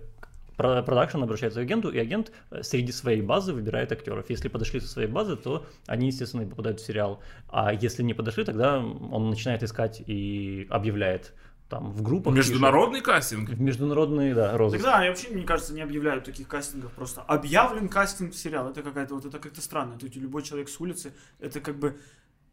про- продакшн обращается к агенту, и агент среди своей базы выбирает актеров. Если подошли со своей базы, то они, естественно, попадают в сериал. А если не подошли, тогда он начинает искать и объявляет там в группах. Международный кастинг? пишет. В международный, да, розыск. Тогда я вообще, мне кажется, не объявляют таких кастингов. Просто объявлен кастинг в сериал. Это какая-то вот это как-то странно. То есть любой человек с улицы, это как бы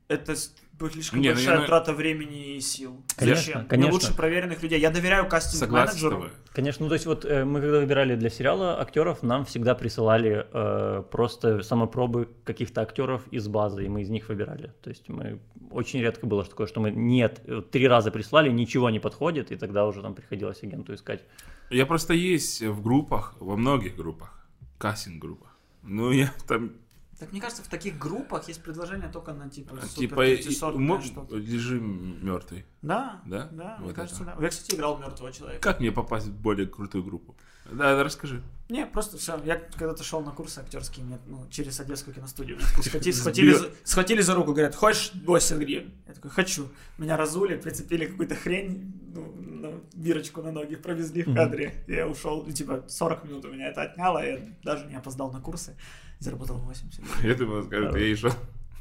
это слишком Не, ну, большая я- трата времени и сил. Конечно, Зачем? Мне конечно. лучше проверенных людей. Я доверяю кастинг-менеджеру. Конечно, ну то есть вот э, мы когда выбирали для сериала актеров, нам всегда присылали э, просто самопробы каких-то актеров из базы, и мы из них выбирали. То есть мы очень редко было такое, что мы нет, э, три раза прислали, ничего не подходит, и тогда уже там приходилось агенту искать. Я просто есть в группах, во многих группах, кастинг-группах. Ну, я там, Так мне кажется, в таких группах есть предложение только на типа супер типа, что-то. лежи мертвый. Да, Да? да, мне Вот кажется, это. да. Я, кстати, играл мертвого человека. Как мне попасть в более крутую группу? Да, да, расскажи. Не, просто все. Я когда-то шел на курсы актерские, мне, ну, через Одесскую киностудию. Схватили, схватили, за, схватили за руку, говорят, хочешь 8 гривен? Я такой, хочу. Меня разули, прицепили какую-то хрень, ну, ну, бирочку на ноги, провезли в кадре. Я ушел, типа, 40 минут у меня это отняло, я даже не опоздал на курсы. Заработал 80 гривен. Я думал, скажет, я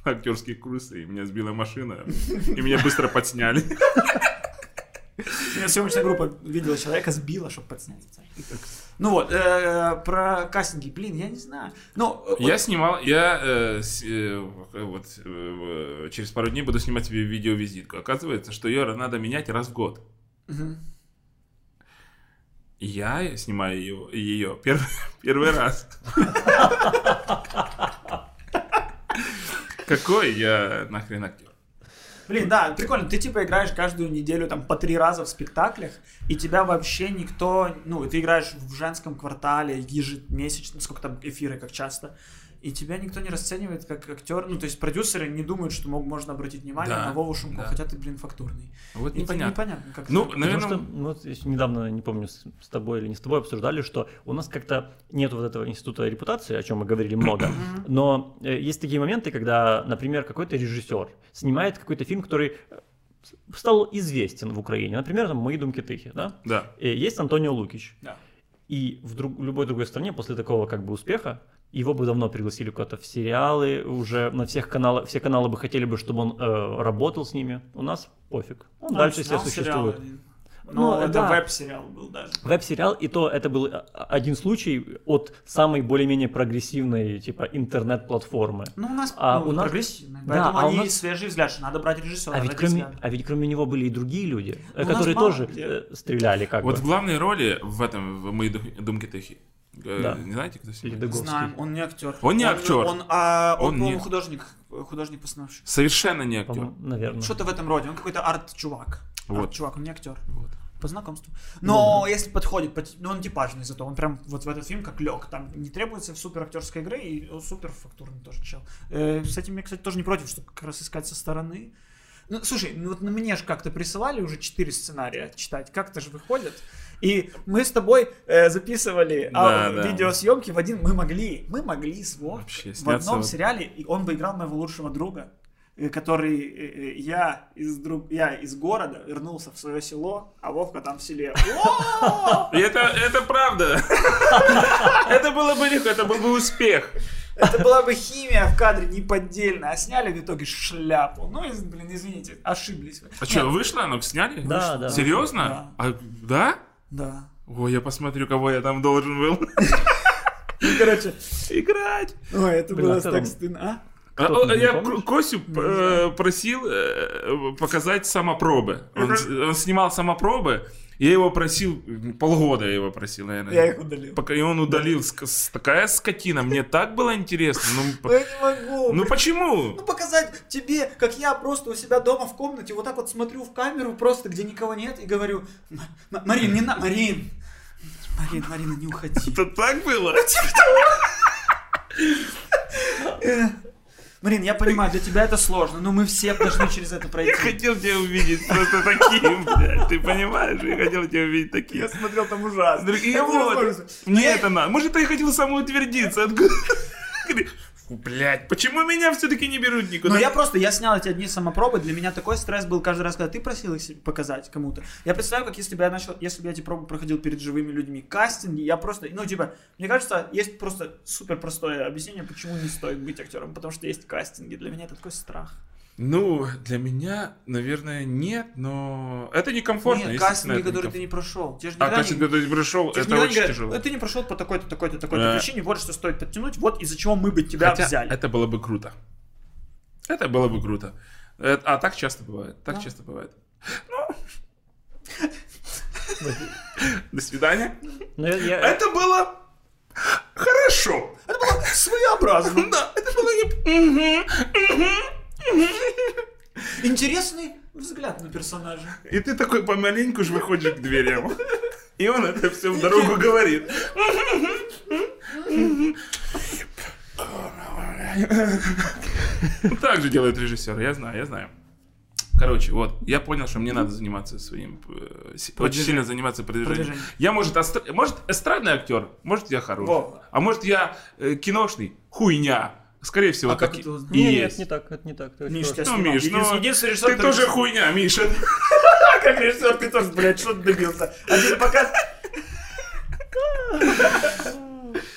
на актерские курсы, и меня сбила машина, и меня быстро подсняли. Меня съемочная группа видела человека, сбила, чтобы подснять. Ну вот, э, про кастинги, блин, я не знаю. Ну, э, Я снимал, я э, с- э, вот э, через пару дней буду снимать ви- видеовизитку. Оказывается, что ее надо менять раз в год. Мгм. Я снимаю ее, ее первый, первый раз. Какой я нахрен актер? Блин, да, прикольно. Ты типа играешь каждую неделю там по три раза в спектаклях, и тебя вообще никто, ну, ты играешь в женском квартале ежемесячно, сколько там эфиры, как часто, и тебя никто не расценивает как актер. Ну, то есть продюсеры не думают, что мог, можно обратить внимание Да, на Вову Шумко, да. хотя ты, блин, фактурный. Вот И непонятно. непонятно, как Ну, это- Потому наверное, что мы вот недавно, не помню, с, с тобой или не с тобой обсуждали, что у нас как-то нет вот этого института репутации, о чем мы говорили много. Но э, есть такие моменты, когда, например, какой-то режиссер снимает какой-то фильм, который э, стал известен в Украине. Например, там «Мои думки тихи», да? да. И есть Антонио Лукич. Да. И в друг- любой другой стране после такого как бы успеха его бы давно пригласили куда-то в сериалы, уже на всех каналах, все каналы бы хотели бы, чтобы он э, работал с ними. У нас пофиг. Он Ну, дальше сериал существует. один. Ну, Ну, это да. веб-сериал был даже. Веб-сериал, и то это был э, один случай от самой более-менее прогрессивной, типа, интернет-платформы. Ну, у нас, А ну, у нас- прогрессивный. Да, Поэтому а у они нас- свежий взгляд, что надо брать режиссера. А ведь, кроме, а ведь кроме него были и другие люди, э, Ну, нас которые тоже где. э, стреляли как Вот бы. в главной роли в этом, в «Мои дум- думки тихи», э, Да. не знаете, кто снимает? Знаем, он не актер. Он не актер. Он, а, он, Он по-моему, не- художник, художник-постановщик. Совершенно не актер. По-моему, наверное. Что-то в этом роде. Он какой-то арт-чувак. Вот. Арт-чувак, он не актер. Вот. По знакомству. Но если подходит, ну он типажный зато, он прям вот в этот фильм как лег. Там не требуется супер актерской игры и он супер фактурный тоже чел. Э, с этим я, кстати, тоже не против, чтобы как раз искать со стороны. Ну, слушай, ну вот на мне же как-то присылали уже четыре сценария читать, как-то же выходят. И мы с тобой э, записывали а, Да, да. видеосъемки в один, мы могли, мы могли с Вов Вообще в одном вот- сериале, и он бы играл моего лучшего друга, э, который э, я из друг, я из города вернулся в свое село, а Вовка там в селе. Это, это правда. Это было бы легко, это был бы успех. Это была бы химия в кадре неподдельная, а сняли в итоге шляпу. Ну, блин, извините, ошиблись. А что, вышло оно? Сняли? Да, да. Серьезно? А, да? Да. Ой, я посмотрю, кого я там должен был Ну, короче, играть. ой, это было а так стыдно. А? А, Я Косю э, просил э, показать самопробы. Он, он снимал самопробы. Я его просил, полгода я его просил, наверное. Я их удалил. Пока и он удалил. С- Такая скотина. Мне так было интересно. Ну, Я не могу. ну почему? Ну, показать тебе, как я просто у себя дома в комнате вот так вот смотрю в камеру, просто где никого нет, и говорю, «М- М- Марин, не на... Марин! Марин, Марина, не уходи. Это так было? Марин, я понимаю, для тебя это сложно, но мы все должны через это Я пройти. хотел тебя увидеть просто таким, блядь. Ты понимаешь? Я хотел тебя увидеть таким. смотрел там ужасно. И Я вот, мне это надо. Может, ты хотел самоутвердиться. Блядь, почему меня все-таки не берут никуда? Но я просто, я снял эти одни самопробы, для меня такой стресс был каждый раз, когда ты просил их себе показать кому-то. Я представляю, как если бы я начал, если бы я эти пробы проходил перед живыми людьми, кастинги, я просто, ну типа, мне кажется, есть просто супер простое объяснение, почему не стоит быть актером, потому что есть кастинги, для меня это такой страх. Ну, для меня, наверное, нет, но это некомфортно. Нет, кастинги, это которые ты не прошел. Те же А никогда кастинг, не- когда ты те же это не очень говорят, тяжело. «Э, Ты не прошел по такой-то, такой-то, такой-то Да. причине, вот что стоит подтянуть, вот из-за чего мы бы тебя Хотя взяли. это было бы круто. Это было бы круто. Э, А так часто бывает. Так Да. часто бывает. Ну, до свидания. Ну, Это было хорошо. Своеобразно. Да, это было не... Интересный взгляд на персонажа. И ты такой помаленьку же выходишь к дверям. И он это все в дорогу говорит. Так же делает режиссер, я знаю, я знаю. Короче, вот, я понял, что мне надо заниматься своим, э, очень сильно заниматься продвижением. Я, может, астр- может, эстрадный актер, может, я хороший. Во. А может, я э, киношный, хуйня. Скорее всего, А как так и- это нет, есть. не так, это не так. ты Миш, Ну, снимал. Миш, ну, единственный режиссер, Ты тоже хуйня, Миша. как режиссер, ты тоже, блядь, что ты добился? Один показ...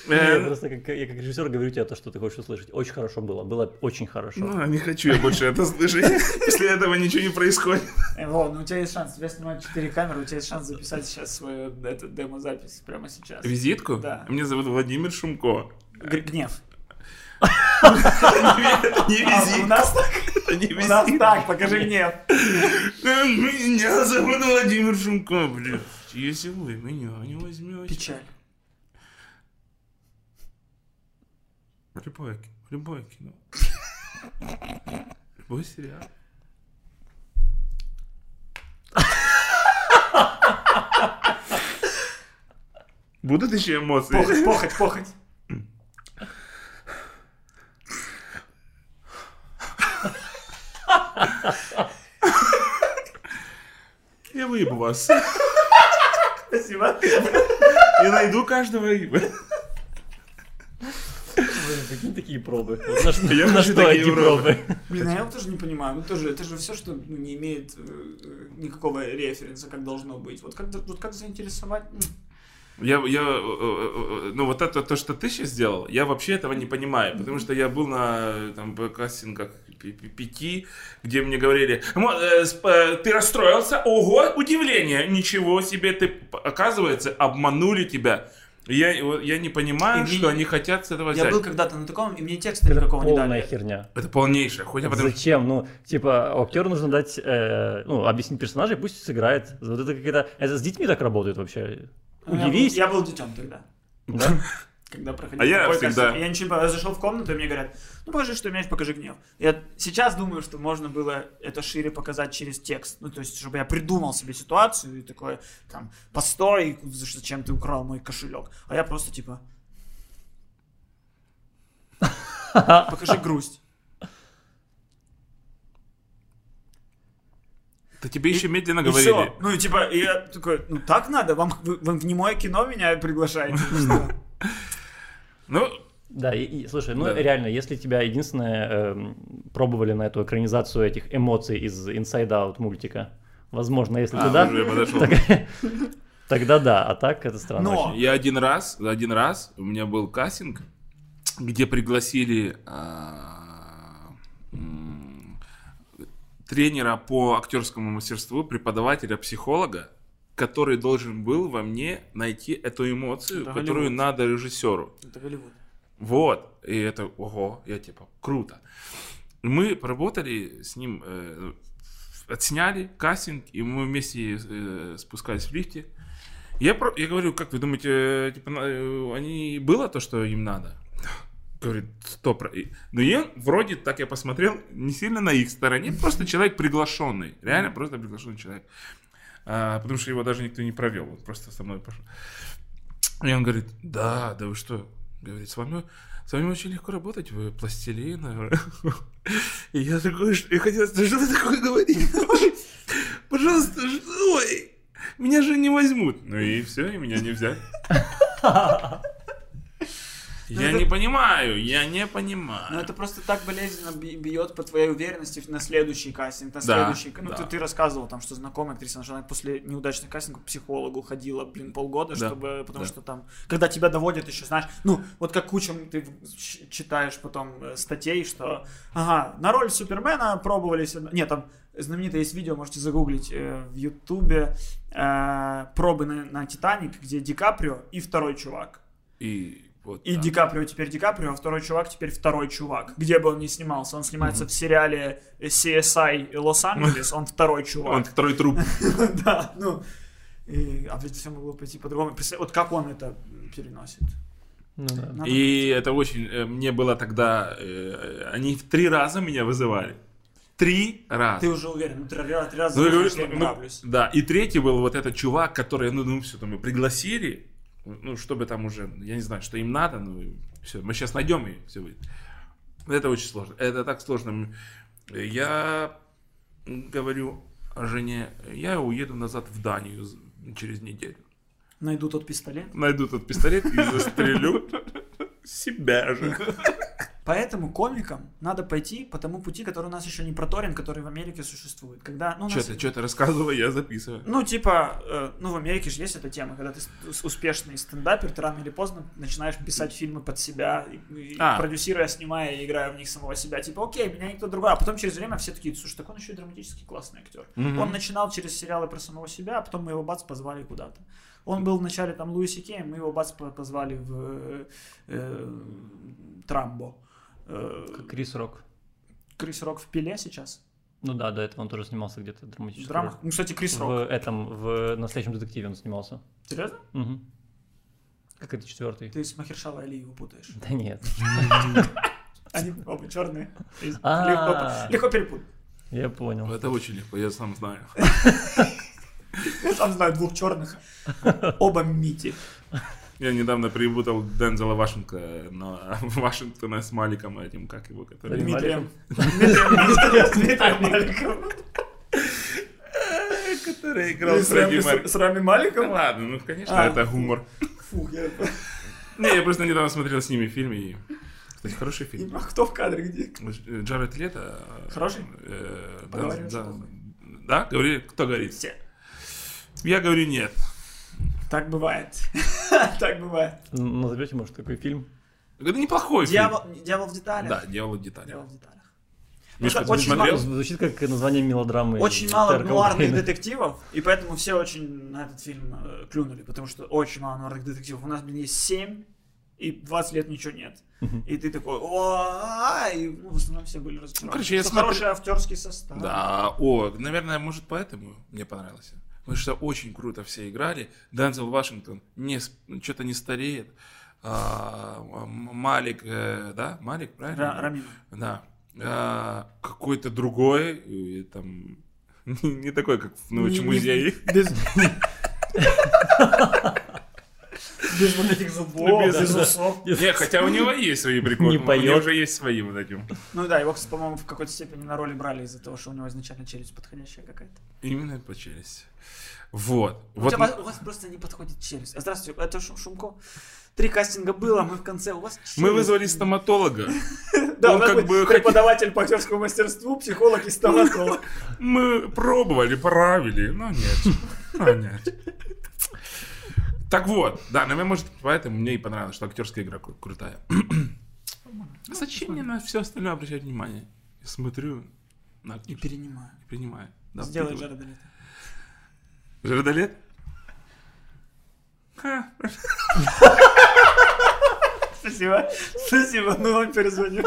Не, Э, я просто как, я как режиссер говорю тебе то, что ты хочешь услышать. Очень хорошо было. Было очень хорошо. Ну, не хочу я больше это слышать. После этого ничего не происходит. Э, Во, ну у тебя есть шанс, тебя снимают 4 камеры, у тебя есть шанс записать сейчас свою эту демо-запись прямо сейчас. Визитку? Да. Меня зовут Владимир Шумко. Гнев. Не А, у визитка. нас так, у нас так, покажи гнев. Меня зовут Владимир Шумко, блядь. Если вы меня не возьмете. Печаль. Любое, любое кино. Любой сериал. Будут еще эмоции? Похоть, похоть, похоть. Я выебу вас. Спасибо. Я найду каждого и... Блин, Какие такие пробы? На, что- Я на что такие пробы. Блин, а я вот тоже не понимаю. Ну тоже, это же все, что ну, не имеет э, никакого референса, как должно быть. Вот как, вот как заинтересовать? ну, Я, я, э, э, э, ну вот это то, что ты сейчас сделал, я вообще этого не понимаю, потому что я был на там кастингах пяти, где мне говорили, «Мо- э, э, ты расстроился, ого, удивление, ничего себе, ты, оказывается, обманули тебя. Я, я не понимаю, И мне- что они хотят с этого Я взять. был когда-то на таком, и мне текста Это никакого не полная дали. херня. Это полнейшая хуйня, потому. Зачем? Ну, типа, актеру нужно дать, э, ну, объяснить персонажа, и пусть сыграет. Вот это какая-то... Это с детьми так работает вообще. Ну, я был- Удивись. Я был детем тогда. Да? Когда проходил А я всегда-. Я ничего не понял. Я зашел в комнату, и мне говорят, ну покажи, что умеешь, покажи гнев. Я сейчас думаю, что можно было это шире показать через текст. Ну, то есть, чтобы я придумал себе ситуацию и такой, там, постой, зачем ты украл мой кошелек. А я просто типа... Покажи грусть. Да тебе еще медленно И говорили. всё. Ну, и типа, и я такой, ну так надо, вам, вы, вы в немое кино меня приглашаете. Ну, Да, и, и, слушай, ну Да. реально, если тебя единственное эм, пробовали на эту экранизацию этих эмоций из Inside Out мультика, возможно, если а, ты да, так- тогда да, а так это странно. Но- очень. Я один раз, один раз у меня был кастинг, где пригласили а, м, тренера по актерскому мастерству, преподавателя, психолога, который должен был во мне найти эту эмоцию, Это которую Голливуд. надо режиссеру. Это Голливуд. Вот. И это, ого, я типа, круто. Мы поработали с ним, э, отсняли кастинг, и мы вместе э, спускались в лифте. Я, про- я говорю, как вы думаете, э, типа, э, они было то, что им надо? Говорит, сто про... и- Ну, я вроде, так я посмотрел, не сильно на их стороне, просто человек приглашенный. Реально просто приглашенный человек. А, потому что его даже никто не провел, он просто со мной пошел. И он говорит, да, да вы что, говорит, с вами, с вами очень легко работать, вы пластилин. И я такой, что я хотел, что ты такое говоришь? Пожалуйста? Ой, меня же не возьмут. Ну и все, и меня не взяли. Я не понимаю, я не Ну, понимаю. это просто так болезненно бьет по твоей уверенности на следующий кастинг, на Да, следующий... Ну, да. ты, ты рассказывал там, что знакомая актриса, она после неудачных кастингов к психологу ходила, блин, полгода, Да, чтобы... Потому да. что там... Когда тебя доводят еще, знаешь... Ну, вот как куча ты читаешь потом э, статей, что... Ага, на роль Супермена пробовались... Нет, там знаменитое есть видео, можете загуглить э, в Ютубе, э, пробы на, на Титаник, где Ди Каприо и второй чувак. И вот И так. Ди Каприо теперь Ди Каприо, а второй чувак теперь второй чувак. Где бы он ни снимался. Он снимается в сериале CSI Лос-Анджелес, он второй Он чувак. второй труп. Да, ну... и- а ведь все могло пойти по-другому. Вот как он это переносит. Ну да. И это очень... э, Мне было тогда... э, Они в три раза меня вызывали. Три раза. Ты уже уверен, ну три раза, три раза Ну, я говорю, я ну, нравлюсь. да, и третий был вот этот чувак, который, ну, ну все, там, и пригласили, ну, чтобы там уже, я не знаю, что им надо, ну, все, мы сейчас найдем и все будет. Это очень сложно, это так сложно. Я говорю о жене, я уеду назад в Данию через неделю. Найду тот пистолет. Найду тот пистолет и застрелю себя же. Поэтому комикам надо пойти по тому пути, который у нас еще не проторен, который в Америке существует. Когда, ну, Что нас- ты, что ты рассказывай, я записываю. Ну, типа, э, ну, в Америке же есть эта тема, когда ты успешный стендапер, ты рано или поздно начинаешь писать фильмы под себя, и, А. продюсируя, снимая и играя в них самого себя. Типа, окей, меня никто другой. А потом через время все такие, слушай, так он еще и драматически классный актер. Мгм. Он начинал через сериалы про самого себя, а потом мы его бац позвали куда-то. Он был вначале там Луиси Кей, мы его бац по- позвали в э, э, Трамбо. Э, Как Крис Рок. Крис Рок в Пиле сейчас. Ну да, до этого он тоже снимался где-то в В драмах. Ну, кстати, Крис Рок. В этом, в настоящем детективе он снимался. Серьезно? Мгм. Как это четвертый? Ты с Махершала Алиеву путаешь. Да нет. Они оба черные. А. Легко, легко перепутать. Я понял. Это очень легко, я сам знаю. Я сам знаю двух черных. Оба Мити. Я недавно перепутал Дензела Вашингтона, на Вашингтона с Маликом этим, как его, который... Дмитрием. Дмитрием Маликом. который играл С Фредди Рами- Меркьюри. С Рами Ну Маликом? ладно, ну конечно, А. это гумор. Фух, я... Не, я просто недавно смотрел с ними фильм и... Кстати, хороший фильм. А кто в кадре где? Джаред Лето... э, Хороший? э, да, да, да, говори, кто говорит? Все. Я говорю нет. Так бывает. Так бывает. Назовете, может, какой фильм? Это неплохой фильм. Дьявол в деталях. Да, дьявол в деталях. Дьявол в деталях. Мишка, очень смотрел? мало- Звучит как название мелодрамы. Очень мало Терка нуарных Украины. детективов, и поэтому все очень на этот фильм э, клюнули, потому что очень мало нуарных детективов. У нас, блин, есть 7, и 20 лет ничего нет. И ты такой, о, и ну, в основном все были разочарованы. короче, я смотрю- хороший актерский состав. Да, о, наверное, может поэтому мне понравился. Потому что очень круто все играли. Дензел Вашингтон не, что-то не стареет. А, Малик, э, да, Малик, правильно? Ра- Рамин. Да. А, какой-то другой, и там не такой, как в научном музее. Без... Вот этих зубов, Ну, без- усов. Не, хотя у него есть свои приколы. У него уже есть свои вот эти. Ну да, его, по-моему, в какой-то степени на роли брали из-за того, что у него изначально челюсть подходящая какая-то. Именно по челюсти. Вот. У, Вот тебя- у вас просто не подходит челюсть. А, Здравствуйте, это Шум- Шумко. Три кастинга было, мы в конце, у вас мы челюсть. вызвали стоматолога. Да, он как бы преподаватель по актерскому мастерству, психолог и стоматолог. Мы пробовали, правили, но нет. Но нет. Так вот, да, наверное, может, поэтому мне и понравилось, что актерская игра кру- крутая. А Зачем мне на все остальное обращать внимание? Я смотрю на И актерскую перенимаю. и принимаю. Да, Сделай впитываю. Джареда Лето. Жирдолет? Ха. Спасибо. Спасибо, ну он перезвонил.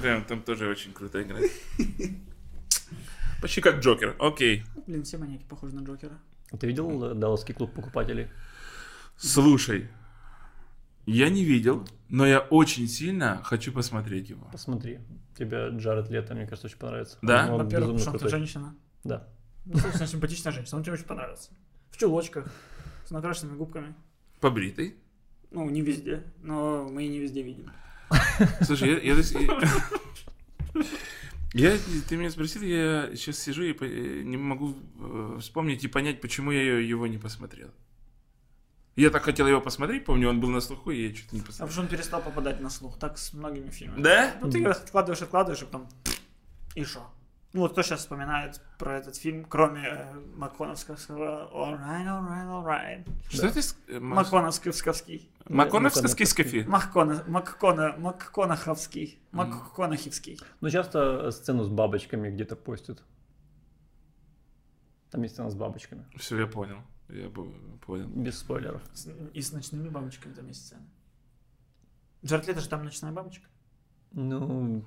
Прям там тоже очень круто играет. Почти как Джокер. Окей. Блин, все маньяки похожи на Джокера. Ты видел э, Далласский клуб покупателей? Слушай, я не видел, но я очень сильно хочу посмотреть его. Посмотри. Тебе Джаред Лето, мне кажется, очень понравится. Да? Он Во-первых, потому что крутой. женщина. Да. Ну, собственно, симпатичная женщина. Он тебе очень понравился. В чулочках, с накрашенными губками. Побритый. Ну, не везде, но мы и не везде видим. Слушай, я... я ты меня спросил, я сейчас сижу и э, не могу э, вспомнить и понять, почему я его не посмотрел. Я так хотел его посмотреть, помню, он был на слуху, и я что-то не А потому посмотрел. что он перестал попадать на слух. Так с многими фильмами. Да? Ну, ты откладываешь, откладываешь, и потом... И что? Ну, вот кто сейчас вспоминает про этот фильм, кроме э, Макконовского «Alright, alright, alright». Что это? с- э, ма- Макконовский. Макконовский скафи? Маккона, Маккона, Макконаховский. Макконахивский. Ну, часто сцену с бабочками где-то постят. Там есть сцена с бабочками. Все, я понял. Я понял. Без спойлеров. С- И с ночными бабочками там есть сцена. Джаред Лето же там ночная бабочка. Ну,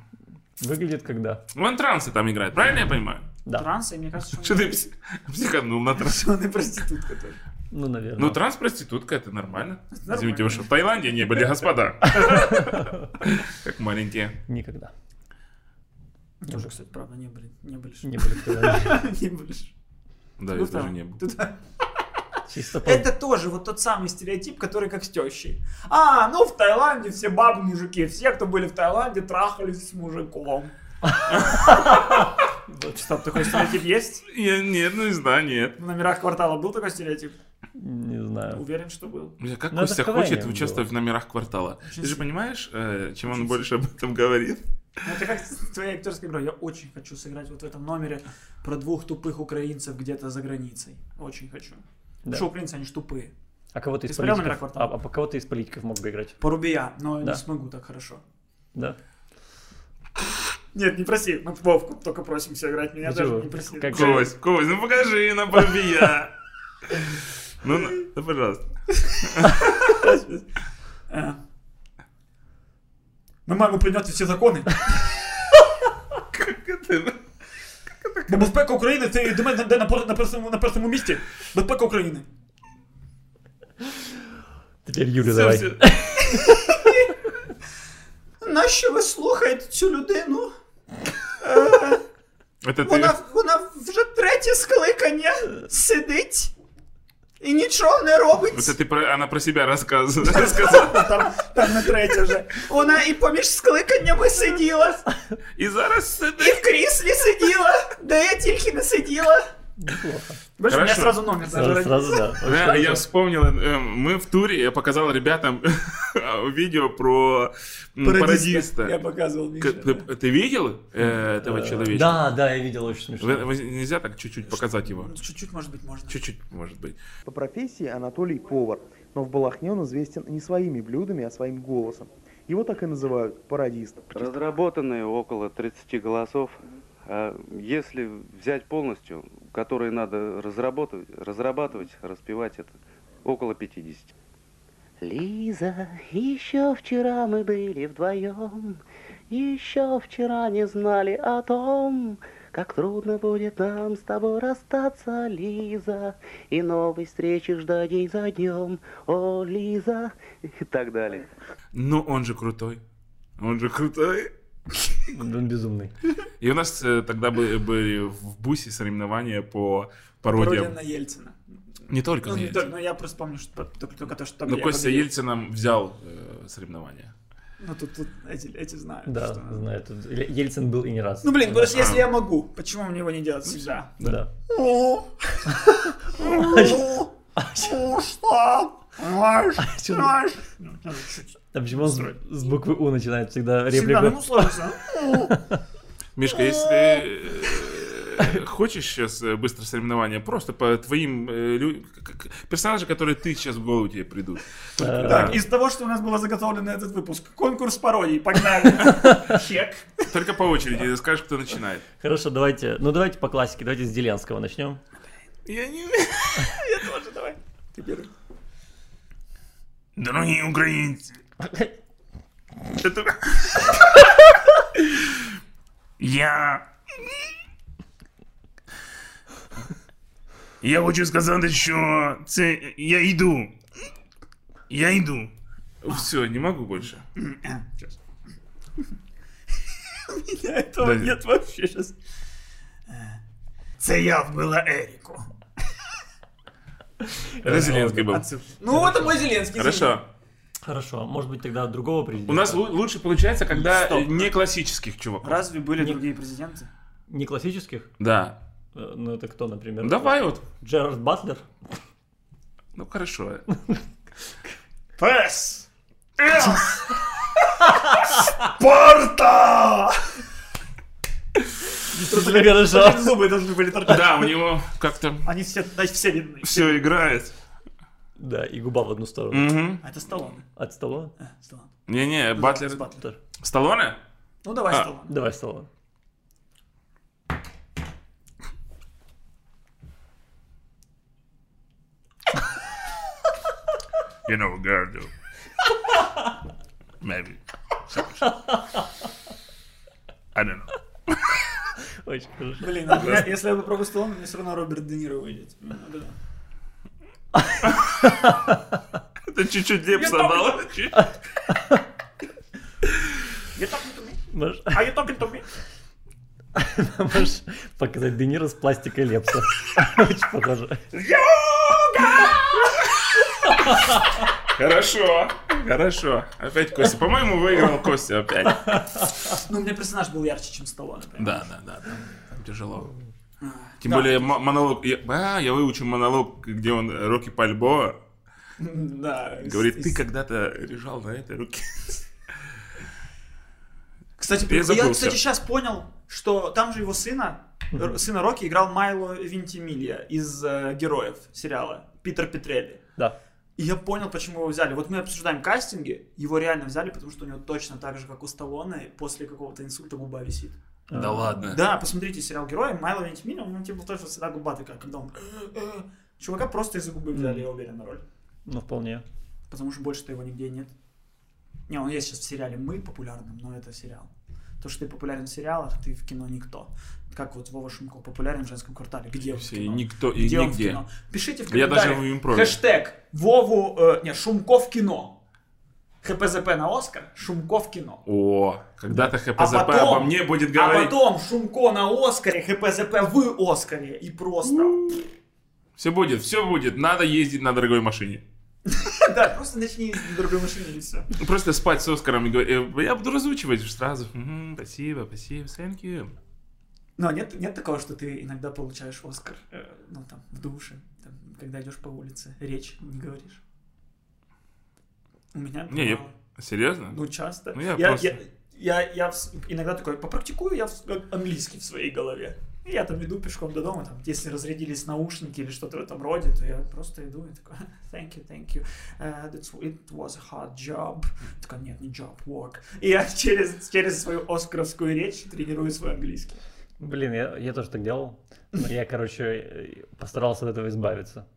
выглядит когда. Он трансы там играет, правильно я понимаю? Да. Транс, и мне кажется, что Что ты пси- психанул на транс? что он и проститутка тоже. Ну, наверное. Ну, транс-проститутка, это нормально. нормально. Извините, вы что, в Таиланде не были, господа? Как маленькие. Никогда. Тоже, кстати, правда, не были. Не были. Не были в Таиланде. Не были. Да, Ну, я тоже там, не был. Чисто по... Это тоже вот тот самый стереотип, который как с тещей. А, ну в Таиланде все бабы мужики. Все, кто были в Таиланде, трахались с мужиком. Вот Что, такой стереотип есть? Я, нет, ну не знаю, нет. В номерах квартала был такой стереотип? Не знаю. Уверен, что был. Бля, Как Ну, это Костя хочет было. участвовать в номерах квартала. Очень Ты же понимаешь, э, чем он больше об этом говорит? Ну, это как с твоей актерской игрой. Я очень хочу сыграть вот в этом номере про двух тупых украинцев где-то за границей. Очень хочу. Да. Что украинцы, они ж тупые. А кого-то Ты из политиков... «Номера А, квартала»? а по кого-то из политиков мог бы играть? Порубия, но Да. не смогу так хорошо. Да. Нет, не проси. Мы Вовку только просим все играть меня, Ну даже не проси. как же- Кость, Кость, ну покажи на Барбия. Ну, на- да, пожалуйста. Е. Ми маємо прийняти всі закони. Как это? Бо безпека України це до мене де на, пер- на, першому, на першому місці. Безпека України. Теперь Юля, Всё, давай. всё. Нащо ви слухаєте цю людину? Это Вона, ты... вона вже третє скликання сидить і нічого не робить. Это ты про... Она про себя рассказывает. рассказала. Там, там не третє вже. Вона і поміж скликаннями сиділа, И зараз і сидить. в кріслі сиділа, де я тільки не сиділа. Неплохо. Бачиш, у Хорошо. сразу номер. Сразу, даже сразу да. Да, я вспомнил, э, мы в туре, я показал ребятам видео про Пародиста. пародиста. Я показывал К- Мише. Ты, ты видел э, этого Э, человека? Да, да, я видел, очень смешно. Вы- вы- Нельзя так чуть-чуть показать его? Ну, Чуть-чуть, может быть, можно. Чуть-чуть, может быть. По профессии Анатолий повар, но в Балахне он известен не своими блюдами, а своим голосом. Его так и называют – пародистом. Разработаны около 30 голосов. А если взять полностью, которые надо разработать, разрабатывать, распевать это, около 50. Лиза, еще вчера мы были вдвоем, еще вчера не знали о том, как трудно будет нам с тобой расстаться, Лиза, и новой встречи ждать день за днем, о, Лиза, И так далее. Но он же крутой. Он же крутой. Он безумный. И у нас э, тогда бы- были в бусе соревнования по Пародия пародиям. на Ельцина. Не только Ну, на Ельцина. ну, я просто помню, что только, только то, что там Но я Костя победил. Ельцином взял э, соревнования. Ну, тут, тут эти, эти знают. Да, что- знаю. тут Ельцин был и не раз. Ну, блин, что если я могу, почему мне его не делать всегда? Да. Что? Знаешь, знаешь. А почему он с, с буквы У начинает всегда Всегда, реплику? ну, сложится. Мишка, если э, хочешь сейчас э, быстро соревнования, просто по твоим э, персонажи, которые ты сейчас в голову тебе придут. Так, из того, что у нас было заготовлено этот выпуск, конкурс пародий, погнали. Чек. Только по очереди скажешь, кто начинает. Хорошо, давайте. Ну давайте по классике. Давайте с Зеленского начнем. Я не... Я тоже, давай. Ты первый. Дорогие украинцы. Я... Я хочу сказати, що це... Я йду. Я йду. Все, не могу больше. Сейчас. У меня этого Да. нет вообще сейчас. Це я вбила Еріку. Это Зеленский был. Ну, это мой Зеленский. Хорошо. Хорошо, может быть тогда другого президента. У нас лу- лучше получается, когда Стоп. не классических чуваков. Разве были Не- другие президенты? Не классических? Да. Э, Ну это кто, например? Давай вот. Джерард Батлер? Ну хорошо. Пес! Спарта! Тебе хорошо. Зубы должны были торчать. Да, у него как-то Они все, значит, все видны. все играет. Да, и губа в одну сторону. Мгм. А это Сталлоне. От Сталлоне? Э, Сталлоне. Не-не, Батлер... С Батлер. Сталлоне? Ну, давай А. Сталлоне. Давай Сталлоне. You know, girl, do. Maybe. I don't know. Очень хорошо. Блин, а я- если я попробую Сталлоне, мне все равно Роберт Де Ниро выйдет. Ну, да. Это чуть-чуть лепса Я дал. You talking to me? Можешь, Are you talking to me? можешь показать Де Ниро с пластикой Лепса. Очень похоже. Хорошо, хорошо. Опять Костя. По-моему, выиграл Костя опять. Ну, у меня персонаж был ярче, чем Сталлоне. Да, да, да. Там тяжело. Тем Да. более монолог... Я, а, я выучил монолог, где он Рокки Пальбоа Да. говорит, ты когда-то лежал на этой руке. Кстати, Я кстати, сейчас понял, что там же его сына, сына Рокки играл Майло Винтимилья из э, героев сериала Питер Петрелли. Да. И я понял, почему его взяли. Вот мы обсуждаем кастинги, его реально взяли, потому что у него точно так же, как у Сталлоне, после какого-то инсульта губа висит. Да ладно. Да, посмотрите сериал Герои, Майло Вентимилья, у него типа тоже всегда губа такая, когда он... «Э, э». Чувака просто из-за губы взяли, я уверен, на роль. Ну, вполне. Потому что больше-то его нигде нет. Не, он есть сейчас в сериале «Мы» популярным, но это сериал. То, что ты популярен в сериалах, ты в кино никто. Как вот Вова Шумков популярен в женском квартале. Где он в Все, и кино? никто, и Где он в нигде. кино? Пишите в Я даже комментариях. в импроме. Хэштег Вову, э, не, Шумков кино. ХПЗП на Оскар, Шумков кино. О, когда-то ХПЗП А потом- обо мне будет А говорить. потом Шумко на Оскаре, ХПЗП в Оскаре. И просто... Все будет, все будет. Надо ездить на дорогой машине. Да, просто начни ездить на другой машине и все. Просто спать с Оскаром и говорить. «Э, Я буду разучивать сразу. «Мгм, спасибо, спасибо, thank you. Но нет, нет такого, что ты иногда получаешь Оскар, э, ну там, в душе, там, когда идешь по улице, речь не говоришь. У меня Не, я-. Серьезно? Ну, часто. Ну, я я, просто- я, я, я иногда такой, попрактикую я английский в своей голове. И я там иду пешком до дома, там, если разрядились наушники или что-то в этом роде, то я просто иду и такой, thank you, thank you, uh, it was a hard job. Такой, нет, не job, work. И я через, через свою оскаровскую речь тренирую свой английский. Блин, я, я тоже так делал. Но я, короче, э, постарался от этого избавиться.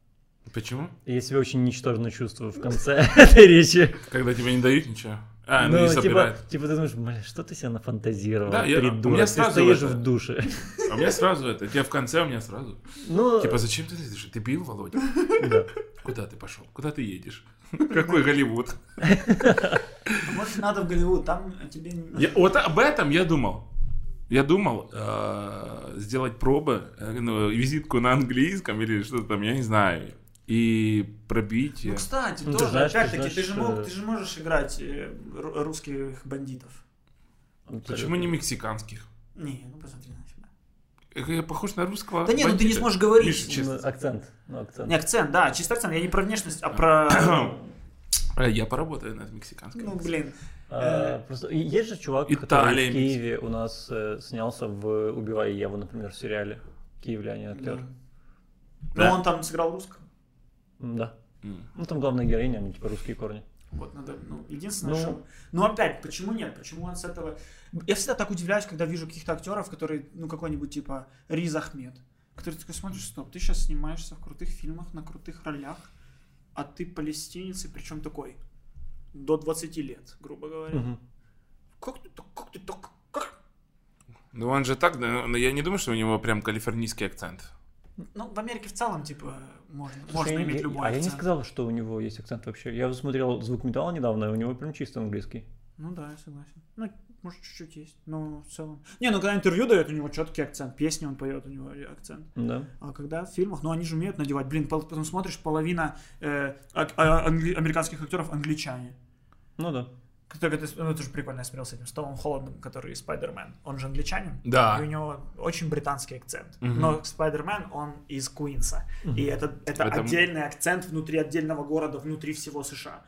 Почему? Я себя очень ничтожно чувствую в конце этой речи. Когда тебе не дают ничего. А, ну, Ну, не типа, собирают. типа ты думаешь, блин, что ты себе нафантазировал, Да, я- у придурок, меня ты сразу стоишь это- в душе. А у меня сразу это. Тебе в конце, у меня сразу. Ну, Типа, зачем ты это? Ты пил, Володя? да. Куда ты пошел? Куда ты едешь? Какой Голливуд? А Может, надо в Голливуд, там тебе... вот об этом я думал. Я думал э, сделать пробы, э, ну, визитку на английском или что-то там, я не знаю, и пробить. Ну, кстати, Ну, ты тоже, ты опять-таки, ты, знаешь, же мог- э, ты же можешь играть э, ру- русских бандитов. Почему не мексиканских? Не, ну посмотри на себя. Э, Я похож на русского. Да не, ну ты не сможешь говорить. Миша, Ну, честно. акцент. Ну, акцент. Не, акцент, да, чисто акцент. Я не про внешность, а про... Э, Я поработаю над мексиканским. Ну, блин. А, просто есть же чувак, Италия, который в Мексика. Киеве у нас э, снялся в «Убивая Еву», например, в сериале. Киевлянин актер. Ну, Да. он там сыграл русского. Да. М. Ну, там главная героиня, они типа русские корни. Вот, надо, ну, единственное, Ну. что... Ну, опять, почему нет? Почему он с этого... Я всегда так удивляюсь, когда вижу каких-то актеров, которые, ну, какой-нибудь, типа, Риз Ахмед, который такой смотришь, стоп, ты сейчас снимаешься в крутых фильмах, на крутых ролях, а ты палестинец, и причем такой, до 20 лет, грубо говоря. Как ты так, как ты так, как? Ну он же так, да, но я не думаю, что у него прям калифорнийский акцент. Ну, в Америке в целом, типа, можно, Слушай, можно я- иметь я- любой А я не акцент. сказал, что у него есть акцент вообще. Я смотрел «Звук металла» недавно, и у него прям чисто английский. Ну да, я согласен. Ну, может, чуть-чуть есть. Но в целом... Не, ну когда интервью дает, у него четкий акцент. Песни он поет, у него акцент. Да. А когда в фильмах, ну они же умеют надевать. Блин, потом смотришь, половина э, а- а- англи- американских актеров англичане. Ну да. Только это, ну, это же прикольно я смотрел с этим, с Томом Холландом, который Спайдермен. Он же англичанин. Да. И у него очень британский акцент. Мгм. Но Спайдермен, он из Куинса. И это, это Это- отдельный акцент внутри отдельного города, внутри всего США.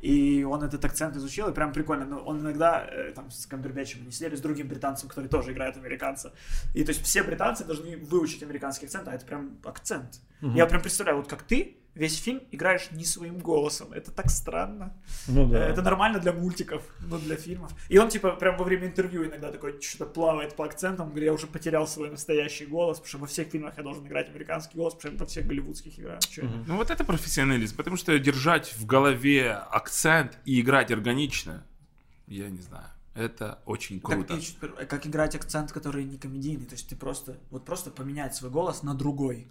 И он этот акцент изучил, и прям прикольно. Но он иногда э, там с Камбербэтчем не сидели с другим британцем, который тоже играет американца. И то есть все британцы должны выучить американский акцент, а это прям акцент. Я прям представляю, вот как ты весь фильм играешь не своим голосом. Это так странно. Ну да. Это нормально для мультиков, но для фильмов. И он, типа, прям во время интервью иногда такой что-то плавает по акцентам, говорит, я уже потерял свой настоящий голос, потому что во всех фильмах я должен играть американский голос, потому что я во всех голливудских играю. Я? Ну вот это профессионализм, потому что держать в голове акцент и играть органично, я не знаю, это очень Как, круто. чё- как играть акцент, который не комедийный, то есть ты просто, вот просто поменять свой голос на другой.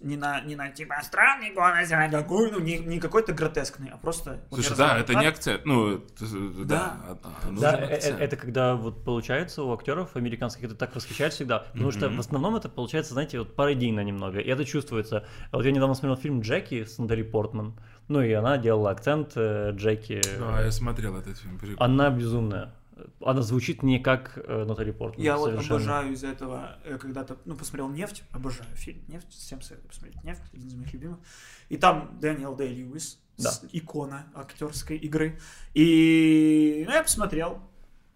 Не на, не на типа странный голос, а такой, ну, не, не какой-то гротескный, а просто... вот Слушай, я да, это так, не акцент, ну, это- да, Да. а- а, Да, э- э- акцент. это когда вот получается у актеров американских это так восхищает всегда, потому что Мгм. в основном это получается, знаете, вот пародийно немного, и это чувствуется. А Вот я недавно смотрел фильм Джеки с Натали Портман, ну и она делала акцент э, Джеки. Да, я смотрел этот фильм. прикольно. Она безумная. Она звучит не как э, Натали Портман. Я вот совершенно. обожаю из-за этого, э, когда-то, ну, посмотрел «Нефть», обожаю фильм «Нефть», всем советую посмотреть «Нефть», один из моих любимых. И там Дэниел Дэй Льюис, Да. икона актерской игры. И, ну, я посмотрел,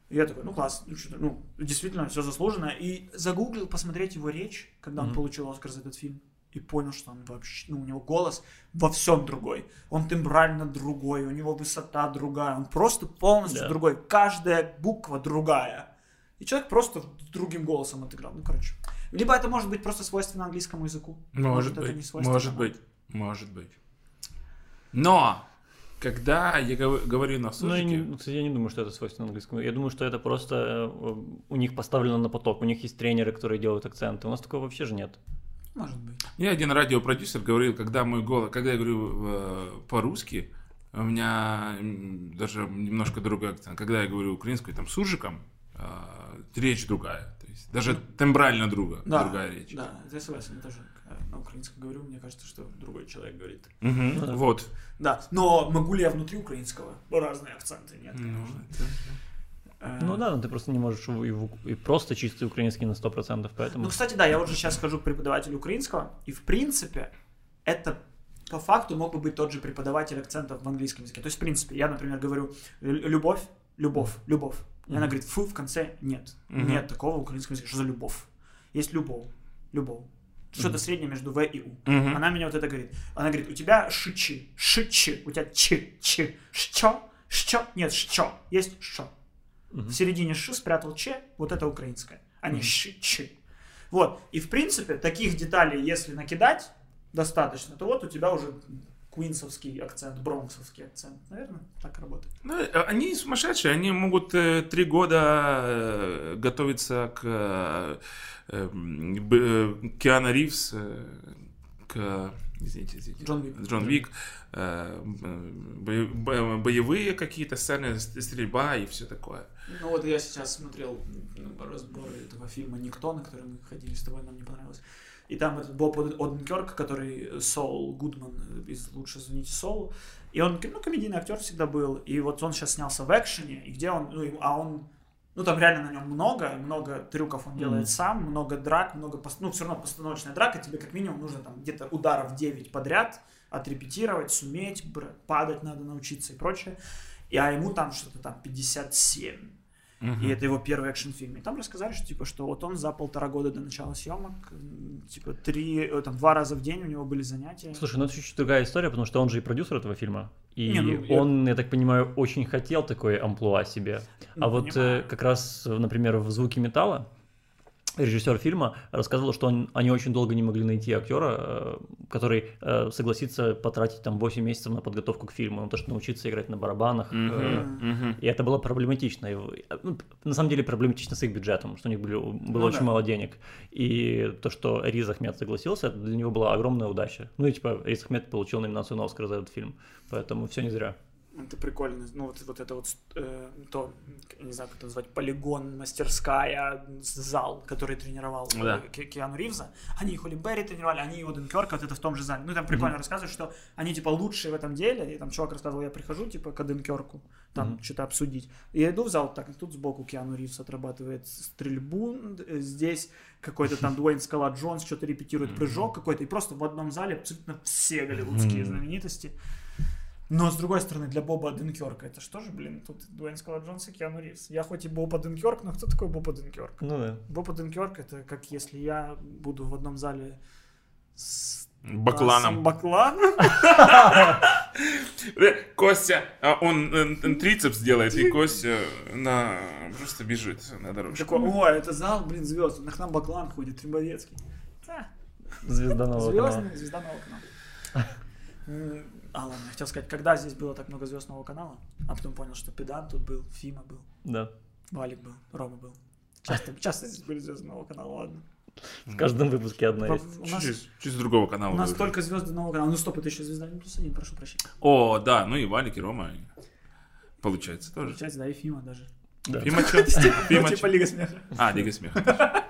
и я такой, ну, класс, ну, ну, действительно, все заслуженно. И загуглил посмотреть его речь, когда он Мгм. получил Оскар за этот фильм. И понял, что он вообще, ну, у него голос во всем другой. Он тембрально другой, у него высота другая, он просто полностью Да. другой. Каждая буква другая. И человек просто другим голосом отыграл. Ну, короче. Либо это может быть просто свойственно английскому языку. Может это не быть, свойственно может нам. быть, может быть. Но, когда я гов- говорю на Ну, я суржике, не, кстати, я не думаю, что это свойственно английскому. Я думаю, что это просто э, у них поставлено на поток. У них есть тренеры, которые делают акценты. У нас такого вообще же нет. Может быть. мне один радиопродюсер говорил, когда мой голос, когда я говорю э, по-русски, у меня даже немножко другой акцент. Когда я говорю украинскую, там, суржиком, э, речь другая. То есть даже тембрально друга, Да, другая речь. Да, я согласен. Я тоже э, на украинском говорю, мне кажется, что другой человек говорит. Ну да. Вот. Да, но могу ли я внутри украинского? Разные акценты, нет, Ну, конечно. это- Э, Ну да, но ты просто не можешь и, в- и просто чистый украинский на 100%, поэтому... Ну, кстати, да, я вот же сейчас хожу к преподавателю украинского, и в принципе это по факту мог бы быть тот же преподаватель акцентов в английском языке. То есть, в принципе, я, например, говорю «лю- любовь, любовь, любовь. И она говорит, фу, в конце нет. Мгм. Нет такого в украинском языке. Что за любовь? Есть любовь. Любовь. Что-то среднее между В и У. Мгм. Она меня вот это говорит. Она говорит, у тебя шичи, шичи, у тебя чи, чи, что, что, нет, что, есть что. В середине ш спрятал че, вот это украинское, а не ши, чи. Вот, и в принципе, таких деталей, если накидать достаточно, то вот у тебя уже куинсовский акцент, бронксовский акцент. Наверное, так работает. Ну, они сумасшедшие, они могут э, три года э, готовиться к э, э, б- э, Киану Ривз, э, к извините, извините, Джон Уик. Джон Вик, э, бо- бо- боевые какие-то сцены, стрельба и все такое. Ну вот я сейчас смотрел ну, разборы этого фильма «Никто», на который мы ходили с тобой, нам не понравилось. И там этот Боб Од- Оденкерк, который Сол Гудман из «Лучше звоните Солу». И он, ну, комедийный актер всегда был. И вот он сейчас снялся в экшене, и где он, ну, а он, ну, там реально на нем много, много трюков он делает Мгм. сам, много драк, много, ну, все равно постановочная драка, тебе как минимум нужно там где-то ударов 9 подряд отрепетировать, суметь, падать надо научиться и прочее. И, а ему там что-то там 57. И это его первый экшн-фильм. И там рассказали, что типа, что вот он за полтора года до начала съемок, типа три, э, там два раза в день у него были занятия. Слушай, ну это чуть-чуть другая история, потому что он же и продюсер этого фильма. И Не, ну, я- он, я так понимаю, очень хотел такой амплуа себе. Ну, а вот понимаю. э, как раз, например, в «Звуке металла» режиссер фильма рассказывал, что он- они очень долго не могли найти актера, э, который э, согласится потратить там 8 месяцев на подготовку к фильму, на то, что научиться играть на барабанах. Э, мгм. И это было проблематично. И, ну, на самом деле проблематично с их бюджетом, что у них были, было Ну очень да. мало денег. И то, что Риз Ахмед согласился, это для него была огромная удача. Ну и типа Риз Ахмед получил номинацию на Оскар за этот фильм. Поэтому все не зря. Это прикольно. Ну, вот, вот это вот, э, то, не знаю, как это назвать, полигон, мастерская, зал, который тренировал э, Да. Ки- Киану Ривза. Они и Холли Берри тренировали, они и Оден Кёрк, вот это в том же зале. Ну, там прикольно рассказывают, что они, типа, лучшие в этом деле. И там чувак рассказывал, я прихожу, типа, к Оден Кёрку, там, что-то обсудить. И я иду в зал, так, тут сбоку Киану Ривз отрабатывает стрельбу, э, здесь какой-то там Дуэйн Скала Джонс что-то репетирует прыжок какой-то, и просто в одном зале абсолютно все голливудские знаменитости. Но, с другой стороны, для Боба Денкерка это что же, блин, тут Дуэйн Скала Джонс и Киану Ривз. Я хоть и Боба Денкерк, но кто такой Боба Денкерк? Ну да. Боба Денкерк это как если я буду в одном зале с Бакланом. Бакланом. Костя, а он э, трицепс делает, и Костя на просто бежит на дорожку. Такой, ой, это зал, блин, звезд. На нам Баклан ходит, Трибовецкий. Да, Звезда нового. Звездный, звезда нового канала. А, ладно, я хотел сказать, когда здесь было так много звезд нового канала, а потом понял, что Педан тут был, Фима был, Да. Валик был, Рома был. Часто, часто здесь были звезды нового канала, ладно. В каждом выпуске одна По- есть. У нас, Чуть, чуть с другого канала. у нас выбрал. только звезды нового канала. Ну стоп, это еще звезда не плюс один, прошу прощения. О, да, ну и Валик, и Рома. Получается тоже. Получается, да, и Фима даже. Да. Фима чё? Ну, Фима типа? Лига смеха. А, Лига смеха.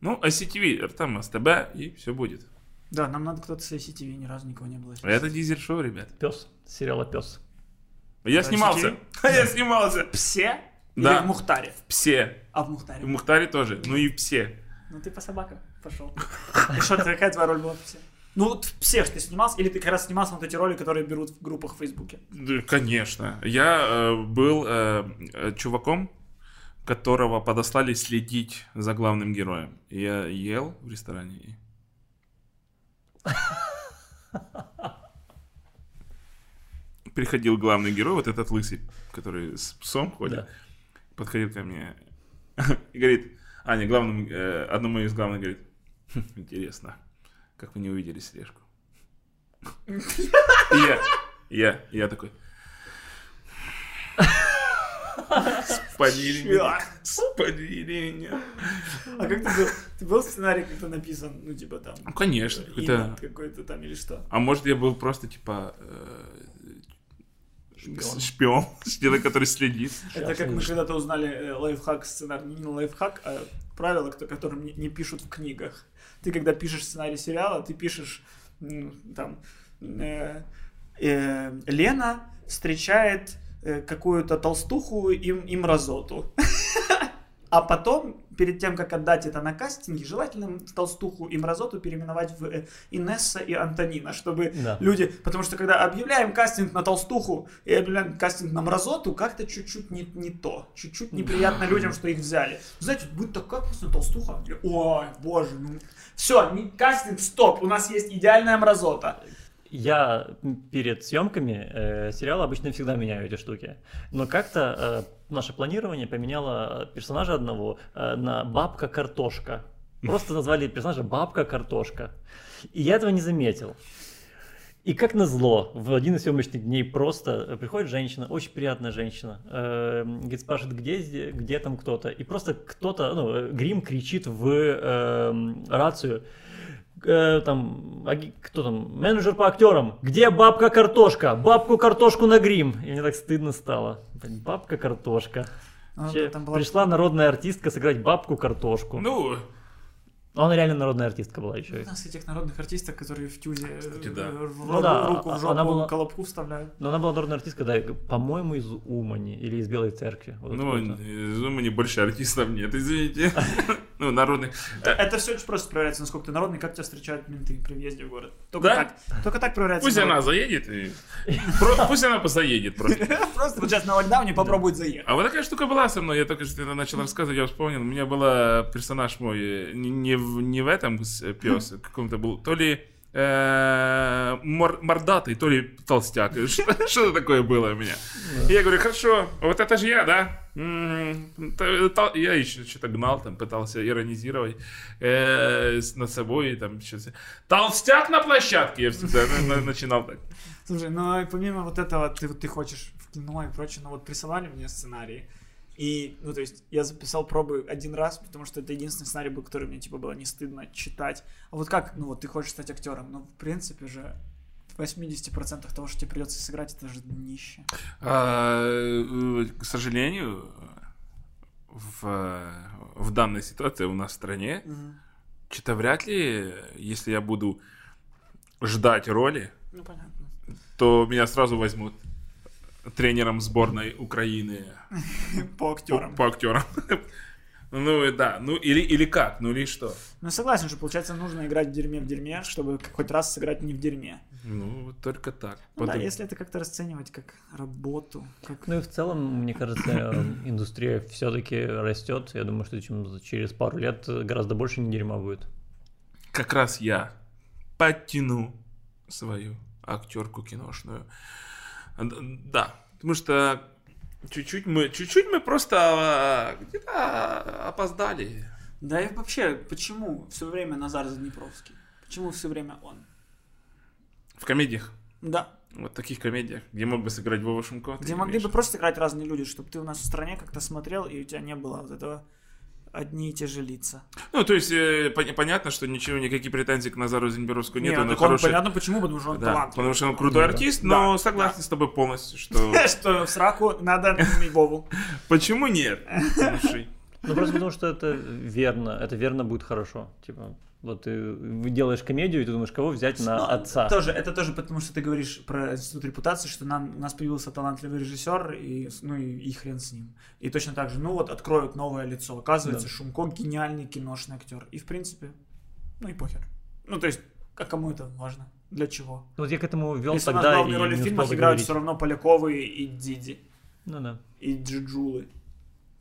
Ну, ICTV, там СТБ, и все будет. Да, нам надо кто-то с ICTV, ни разу никого не было. Это дизель-шоу, ребят. Пес. Сериала Пес. Я ICTV? снимался. Я снимался. Псе? Да. Или в Мухтаре? Все. А в В Мухтаре? Мухтаре тоже. Ну и все. Ну ты по собакам пошел. И что, ты- какая твоя роль была в Псе? Ну, вот в Псе ты снимался, или ты как раз снимался на вот эти роли, которые берут в группах в Фейсбуке? Да, Конечно. Я э, был э, э, чуваком, которого подослали следить за главным героем. Я ел в ресторане. Приходил главный герой, вот этот лысый, который с псом ходит, Да. подходил ко мне и говорит, а, не, главному, э, одному из главных говорит, «Хм, интересно, как вы не увидели слежку. И я, я, я такой, Спалили Спалили меня. А как ты был? Ты был сценарий как-то написан, ну, типа там... Ну, конечно. Иннат какой-то- какой-то там или что? А может, я был просто, типа, э, Шпион. шпион, человек, который следит. Это как мы когда-то узнали э, лайфхак сценарий, не лайфхак, а правила, ко- которым не, пишут в книгах. Ты когда пишешь сценарий сериала, ты пишешь там э, э, Лена встречает э, какую-то толстуху и, и мразоту. А потом, перед тем, как отдать это на кастинге, желательно толстуху и мразоту переименовать в э, Инесса и Антонина, чтобы Да. люди... Потому что когда объявляем кастинг на толстуху и объявляем кастинг на мразоту, как-то чуть-чуть не, не то. Чуть-чуть неприятно людям, что их взяли. Знаете, будет такая классная толстуха. Ой, боже, ну... Все, кастинг, стоп, у нас есть идеальная мразота. Я перед съемками э, сериала обычно всегда меняю эти штуки. Но как-то э, наше планирование поменяло персонажа одного э, на бабка картошка. Просто назвали персонажа бабка картошка. И я этого не заметил. И как назло, в один из съемочных дней просто э, приходит женщина, очень приятная женщина, э, говорит, спрашивает, где, где там кто-то, и просто кто-то, ну, э, Грим кричит в э, рацию, э, там, аги- кто там, менеджер по актерам, где бабка картошка, бабку картошку на грим. И мне так стыдно стало. Блин, Бабка картошка. Ну, Че, была- Пришла народная артистка сыграть бабку картошку. Ну, А Она реально народная артистка была еще. У нас этих народных артистов, которые в тюзе э, Кстати, да. э, в Ну да, руку а- в жопу она была- колобку вставляют. Но она была народная артистка, да, по-моему, из Умани или из Белой Церкви. Вот ну, из Умани больше артистов нет, извините. Ну, народных. Э, Это все очень просто проверяется, насколько ты народный, как тебя встречают менты при въезде в город. Только Да? так. Только так проверяется. Пусть она заедет и... Пусть она позаедет просто. Просто вот сейчас на локдауне попробует заехать. А вот такая штука была со мной, я только что начал рассказывать, я вспомнил. У меня был персонаж мой, э, не, не в, не в этом пес, каком-то был, то ли э, мор- мордатый, то ли толстяк. Что- Что-то такое было у меня. Я говорю, хорошо, вот это же я, да? Я еще что-то гнал, там пытался иронизировать э, над собой. Там. Толстяк на площадке, я всегда на- на- начинал так. Слушай, ну и помимо вот этого, ты, ты хочешь в кино и прочее, ну вот присылали мне сценарии. И, ну, то есть, я записал пробы один раз, потому что это единственный сценарий был, который мне, типа, было не стыдно читать. А вот как, ну, вот ты хочешь стать актером, ну, в принципе же, 80% того, что тебе придется сыграть, это же днище. А, э, к сожалению, в, в данной ситуации у нас в стране, Мгм. что-то вряд ли, если я буду ждать роли, Ну, понятно. то меня сразу возьмут тренером сборной Украины По актерам. по актерам. Ну и да, ну или, или как, ну или что. Ну, согласен, что, получается, нужно играть в дерьме в дерьме, чтобы хоть раз сыграть не в дерьме. Ну, только так. Ну, да, Потом- если это как-то расценивать как работу, как... Ну и в целом, мне кажется, индустрия все-таки растет. Я думаю, что чем через пару лет гораздо больше не дерьма будет. Как раз я подтяну свою актерку киношную. Да, потому что чуть-чуть мы, чуть-чуть мы просто а, где-то опоздали. Да и вообще, почему все время Назар Заднепровский? Почему все время он? В комедиях. Да, Вот таких комедиях, где мог бы сыграть Вова Шумко. где могли бы просто играть разные люди, чтобы ты у нас в стране как-то смотрел, и у тебя не было вот этого одни и те же лица. Ну, то есть, э, пон- понятно, что ничего, никаких претензий к Назару Зенберовскому нет, Не, он так хороший... понятно почему, потому что он Да, талантливый. потому что он крутой Ну да. артист, Да, но да. согласен с тобой полностью, что... Что в сраку надо Вову. Почему нет? Ну просто потому что это верно, это верно будет хорошо. Типа, вот ты делаешь комедию, и ты думаешь, кого взять на Ну, отца. Тоже, это тоже потому, что ты говоришь про институт репутации, что нам, у нас появился талантливый режиссер, и, ну и, и хрен с ним. И точно так же, ну вот откроют новое лицо. Оказывается, Да. Шумко гениальный киношный актер. И в принципе, ну и похер. Ну то есть, а кому это важно? Для чего? Вот я к этому вел Если тогда и главные роли в фильмах играют договорить. все равно Поляковы и Диди, Ну да. и Джиджулы.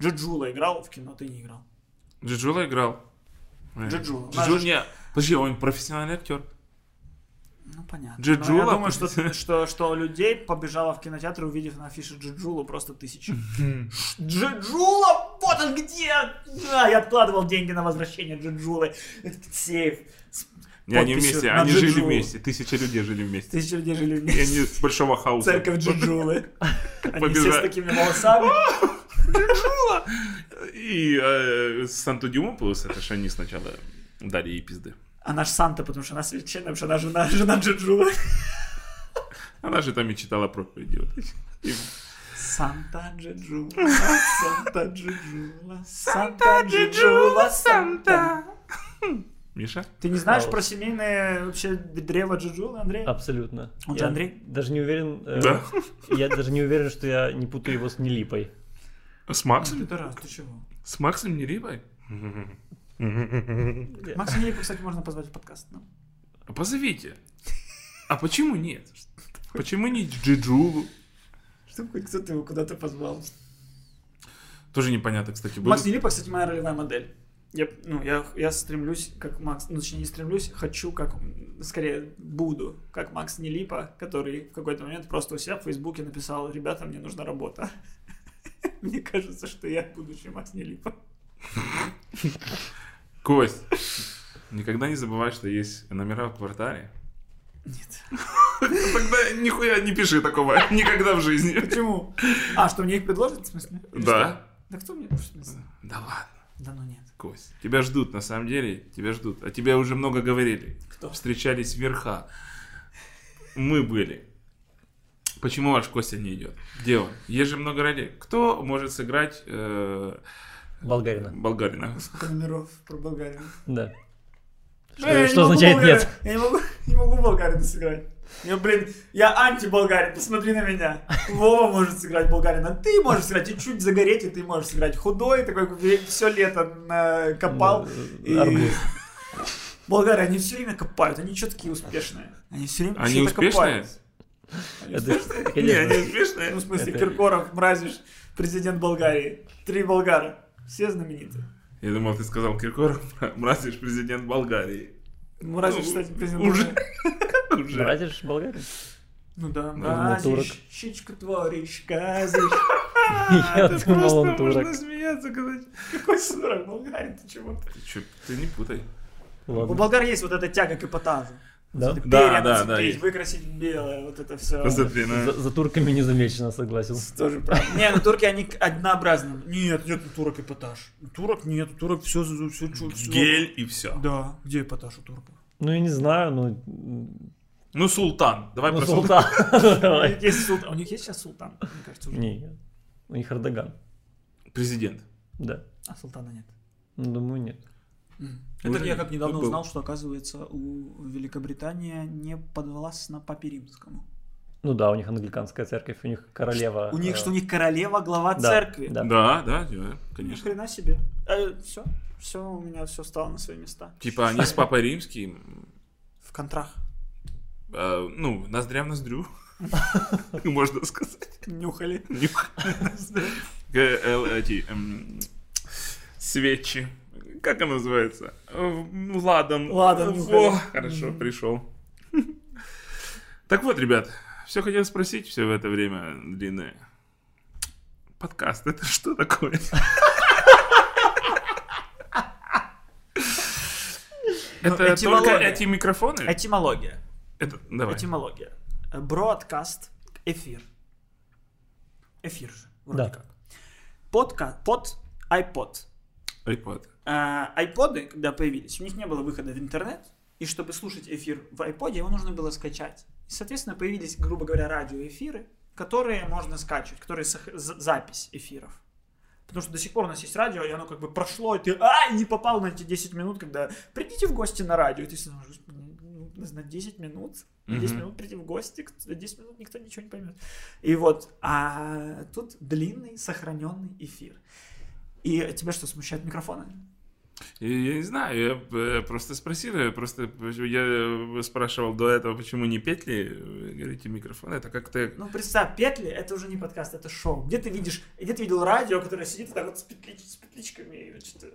Джиджула играл в кино, ты не играл. Джиджула играл. Э, Джиджула. Джиджула, не, подожди, он профессиональный актер. Ну, понятно. Джиджула? Но я думаю, что, что, что людей побежало в кинотеатр, увидев на афише Джиджулу, просто тысячи. Джиджула! Вот он где! А, я откладывал деньги на возвращение Джиджулы. Сейф. Не, они вместе, они жили Джиджулу. вместе, тысячи людей жили вместе. Тысячи людей жили И вместе. они с большого хаоса. Церковь Джиджулы. Они все с такими волосами. Джиджула! И э, Санту Дюмополос, это же они сначала дали ей пизды. А наш Санта, потому что она священная, потому что она жена, жена Джиджулы. Она же там и читала проповеди. И Санта Джиджула, Санта Джиджула, Санта Джиджула, Санта. Миша? Ты не знаешь Хаос. про семейное вообще древо Джиджулы, Андрей? Абсолютно. Он же Я Андрей? Даже не уверен. э, Да. Я даже не уверен, что я не путаю его с Нелипой. С Максом? дурак, ты чего? С Максом Нерибой? Макс Нелипа, кстати, можно позвать в подкаст. ну. Позовите. А почему нет? Почему не Джиджулу? Что такое, кто ты его куда-то позвал? Тоже непонятно, кстати. было. Макс Нелипа, кстати, моя ролевая модель. Я, ну, я, я стремлюсь, как Макс, ну, точнее, не стремлюсь, хочу, как, скорее, буду, как Макс Нелипа, который в какой-то момент просто у себя в Фейсбуке написал, ребята, мне нужна работа. Мне кажется, что я будущий Макс Нелипа. Кость, никогда не забывай, что есть номера в квартале. Нет. Тогда нихуя не пиши такого никогда в жизни. Почему? А, что мне их предложат, в смысле? Или Да. что? Да кто мне? В смысле? Да ладно, Да ну нет. Кость. Тебя ждут, на самом деле, тебя ждут. А тебе уже много говорили. Кто? Встречались верха. Мы были. Почему ваш Костя не идет? Где он? Есть же много ролей. Кто может сыграть э, Болгарина. болгарина? Сколько номеров про Болгарию? Да. Ну, я Что, что означает Болгарию- нет? Я не могу, не могу Болгарина сыграть. Я, блин, я анти-болгарин, посмотри на меня. Вова может сыграть болгарина, ты можешь сыграть, и чуть загореть, и ты можешь сыграть худой, такой все лето накопал. Ну, и- арбуз. Болгары, они все время копают, они что такие успешные? Они все время Они успешные? копают. Они? Не, они успешные. Ну, в смысле, Киркоров, Мразиш, президент Болгарии. Три болгара. Все знамениты. Я думал, ты сказал Киркоров, Мразиш, президент Болгарии. Мразиш, Ну, кстати, президент уже. Болгарии. Братишь болгарин? Ну да, турок. Мразиш, щечку творишь, казишь. Я Это думал, просто он турок. можно смеяться, когда... Какой сурок, болгарин, ты чего? Ты чё, ты не путай. У болгар есть вот эта тяга к эпатажу. Да? Да, да, да, выкрасить белое, вот это все. На... За, за турками не замечено, согласен. Тоже правда. Не, ну турки, они однообразны. Нет, нет, у турок эпатаж. У турок нет, турок все, все, все, Гель и все. Да, где эпатаж у турков? Ну, я не знаю, ну... м, Ну, Султан. Давай Ну, про Султан. Султан. У них есть сейчас султан? Мне кажется, уже. Нет. У них Эрдоган. Президент. Да. А султана нет. Ну, Думаю, нет. Это Уже я как недавно был. узнал, что, оказывается, у Великобритания не подвластна Папе Римскому. Ну да, у них англиканская церковь, у них королева. У них э, что, у них королева, глава да, церкви? Да. Да, да, да, Ни конечно. хрена себе. все, все, у меня все стало на свои места. Типа они с Папой Римским, В контрах. э, ну, ноздря в ноздрю, можно сказать. Нюхали. Нюх. Э, э, Эти эм, свечи. Как она называется? Э, Ладан. Ладан Во, нюхали. хорошо, пришел. Так вот, ребят, все хотел спросить все в это время длинное. Подкаст, это что такое? Это только этимология. эти микрофоны? Этимология. Это, давай. Этимология. Бродкаст. Эфир. Эфир же. Вроде Да. как. Подка... Под... iPod. iPod. А, айподы, когда появились, у них не было выхода в интернет, и чтобы слушать эфир в айподе, его нужно было скачать. И, соответственно, появились, грубо говоря, радиоэфиры, которые можно скачивать, которые запись эфиров. Потому что до сих пор у нас есть радио, и оно как бы прошло, и ты ай, не попал на эти 10 минут, когда придите в гости на радио, и ты сидишь, «Господи, ну, на 10 минут, на 10 Мгм. минут прийти в гости, за 10 минут никто ничего не поймет. И вот, а тут длинный сохраненный эфир. И тебя что, смущают микрофоны? Я, не знаю, я э, просто спросил, я просто я э, спрашивал до этого, почему не петли, вы говорите, микрофон, это как-то... Ну, представь, петли — это уже не подкаст, это шоу. Где ты видишь, где ты видел радио, которое сидит вот так вот с, петлич- с петличками и что-то...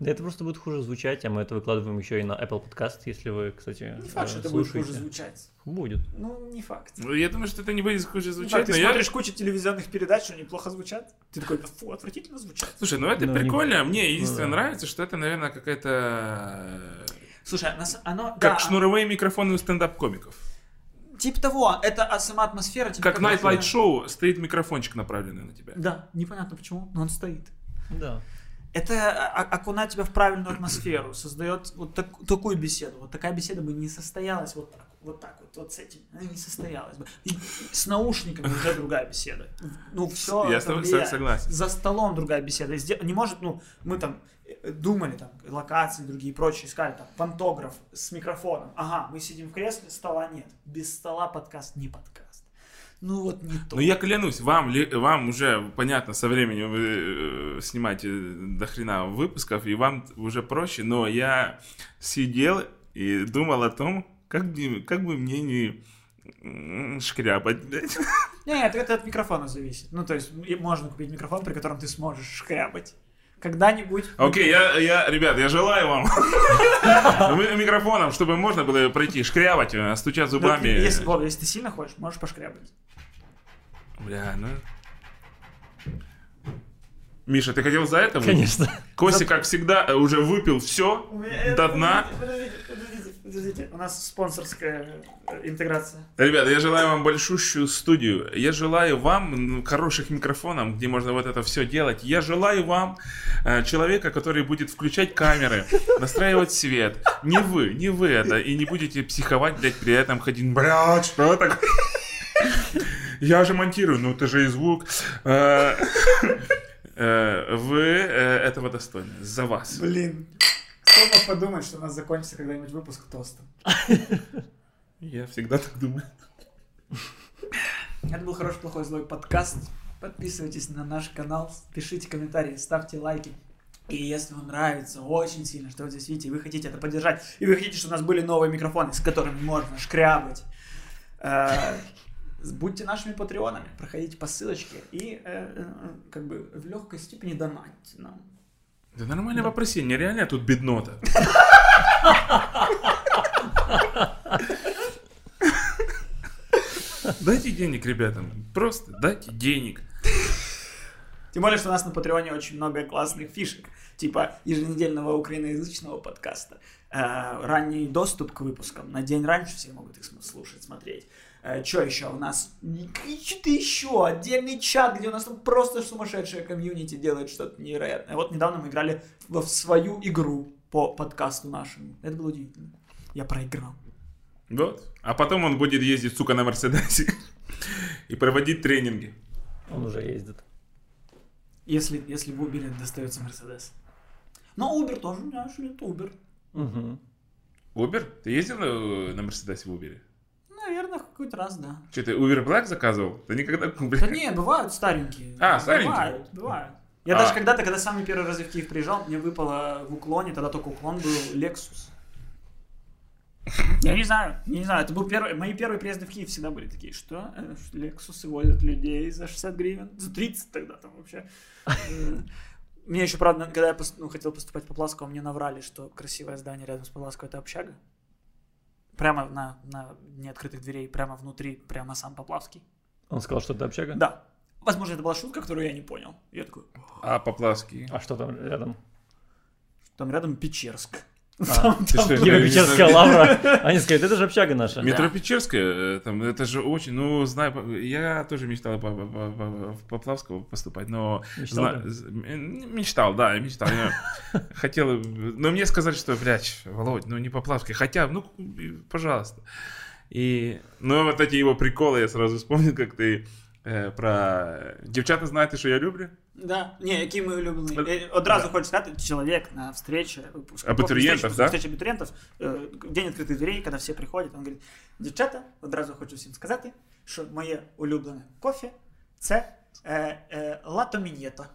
Да это просто будет хуже звучать, а мы это выкладываем еще и на Apple Podcast, если вы, кстати, Не факт, э, что это будет хуже звучать. Будет. Ну, не факт. Ну, Я думаю, что это не будет хуже Ну, звучать, так, ты но я... смотришь кучу телевизионных передач, что они плохо звучат. Ты такой, фу, отвратительно звучат. Слушай, ну это Ну, не- прикольно, мне единственное да. нравится, что это, наверное, какая-то... э, Слушай, а нас- оно... Как да, шнуровые микрофоны у стендап-комиков. Типа того, это а, сама атмосфера... тебе Как Night Light Show стоит микрофончик направленный на тебя. Да, непонятно почему, но он стоит. Да. Это о- окунать тебя в правильную атмосферу, создает вот так- такую беседу. Вот такая беседа бы не состоялась вот так, вот так вот, вот с этим. Она не состоялась бы. И с наушниками уже другая беседа. Ну, все Я с тобой согласен. За столом другая беседа. Не может, ну, мы там э, думали, там, локации другие и прочее, искали, там, пантограф с микрофоном. Ага, мы сидим в кресле, стола нет. Без стола подкаст не подкаст. Ну, вот не то. Ну я клянусь, вам, ли- вам уже, понятно, со временем вы э, снимаете до хрена выпусков, и вам уже проще, но я сидел и думал о том, как, бы- как бы мне не шкрябать, блядь. Нет, это от микрофона зависит. Ну, то есть, можно купить микрофон, при котором ты сможешь шкрябать. Когда-нибудь... Окей, я, я, ребят, я желаю вам ми- микрофоном, чтобы можно было пройти шкрябать, э, стучать Ну, зубами. Если, ты сильно хочешь, можешь пошкрябать. Бля, ну... Миша, ты хотел за это? Конечно. Костя, как всегда, э, уже выпил все до дна. Подождите, подождите, подождите. У нас спонсорская э, интеграция. Ребята, я желаю вам большущую студию. Я желаю вам хороших микрофонов, где можно вот это все делать. Я желаю вам э, человека, который будет включать камеры, настраивать свет. Не вы, не вы это. И не будете психовать, блядь, при этом ходить, блядь, что так? Я же монтирую, ну это же и звук. Э, э, Вы этого достойны. За вас. Блин. Кто мог подумать, что у нас закончится когда-нибудь выпуск тостом? Я всегда так думаю. Это был хороший, плохой, злой подкаст. Подписывайтесь на наш канал, пишите комментарии, ставьте лайки. И если вам нравится очень сильно, что вы здесь видите, и вы хотите это поддержать, и вы хотите, чтобы у нас были новые микрофоны, с которыми можно шкрябать, э, будьте нашими патреонами, проходите по ссылочке и э, э, как бы в легкой степени донатьте нам. Да нормально вопросы, нереально тут беднота. Дайте денег ребятам, просто дайте денег. Тем более, что у нас на Патреоне очень много классных фишек, типа еженедельного украиноязычного подкаста, э, ранний доступ к выпускам, на день раньше все могут их слушать, смотреть. Что еще у нас? Что-то еще, отдельный чат, где у нас там просто сумасшедшая комьюнити делает что-то невероятное. Вот недавно мы играли в свою игру по подкасту нашему. Это было удивительно. Я проиграл. Вот. А потом он будет ездить, сука, на Мерседесе и проводить тренинги. Он уже ездит. Если, если в Uber достается Мерседес. Но Uber тоже, знаешь ли, это Uber. Мгм. Uber? Ты ездил э, на Мерседесе в Uber? Наверное, какой-то раз, да. Что, ты Uber Black заказывал? Ты никогда... Да не, бывают старенькие. А, старенькие? Бывают, бывают. Я А. даже когда-то, когда самый первый раз в Киев приезжал, мне выпало в уклоне, тогда только уклон был, Lexus. Я не знаю, не знаю, это был первый, мои первые приезды в Киев всегда были такие, что Э, Лексусы возят людей за 60 гривен, за 30 тогда там вообще. Мне еще, правда, когда я ну, хотел поступать в Поплавского, мне наврали, что красивое здание рядом с Поплавского это общага. Прямо на, на неоткрытых дверей, прямо внутри, прямо сам Поплавский. Он сказал, что это общага? Да. Возможно, это была шутка, которую я не понял. Я такой, А, Поплавский. А что там рядом? там рядом Печерск. Ты что, не- лавра. Они сказали, это же общага наша. Метро Печерская, э, там, это же очень, ну, знаю, я тоже мечтал по, по- по- по- в Поплавского поступать, но... Мечтал, да? Мечтал, да, хотел, э, но мне сказали, что, блядь, Володь, ну не Поплавский, хотя, ну, пожалуйста. И, ну, вот эти его приколы я сразу вспомнил, как ты е, про дівчата знаєте, що я люблю? Да, не, які ми улюблені. Одразу Одразу хочу сказати, чоловік на встрече, абітурієнтів, Абитуриентов, встрече- да? встрече абитуриентов, е, день відкритих дверей, коли всі приходять, він говорить, дівчата, одразу хочу всім сказати, що моє улюблене кофе – це е, е, лато мінєто.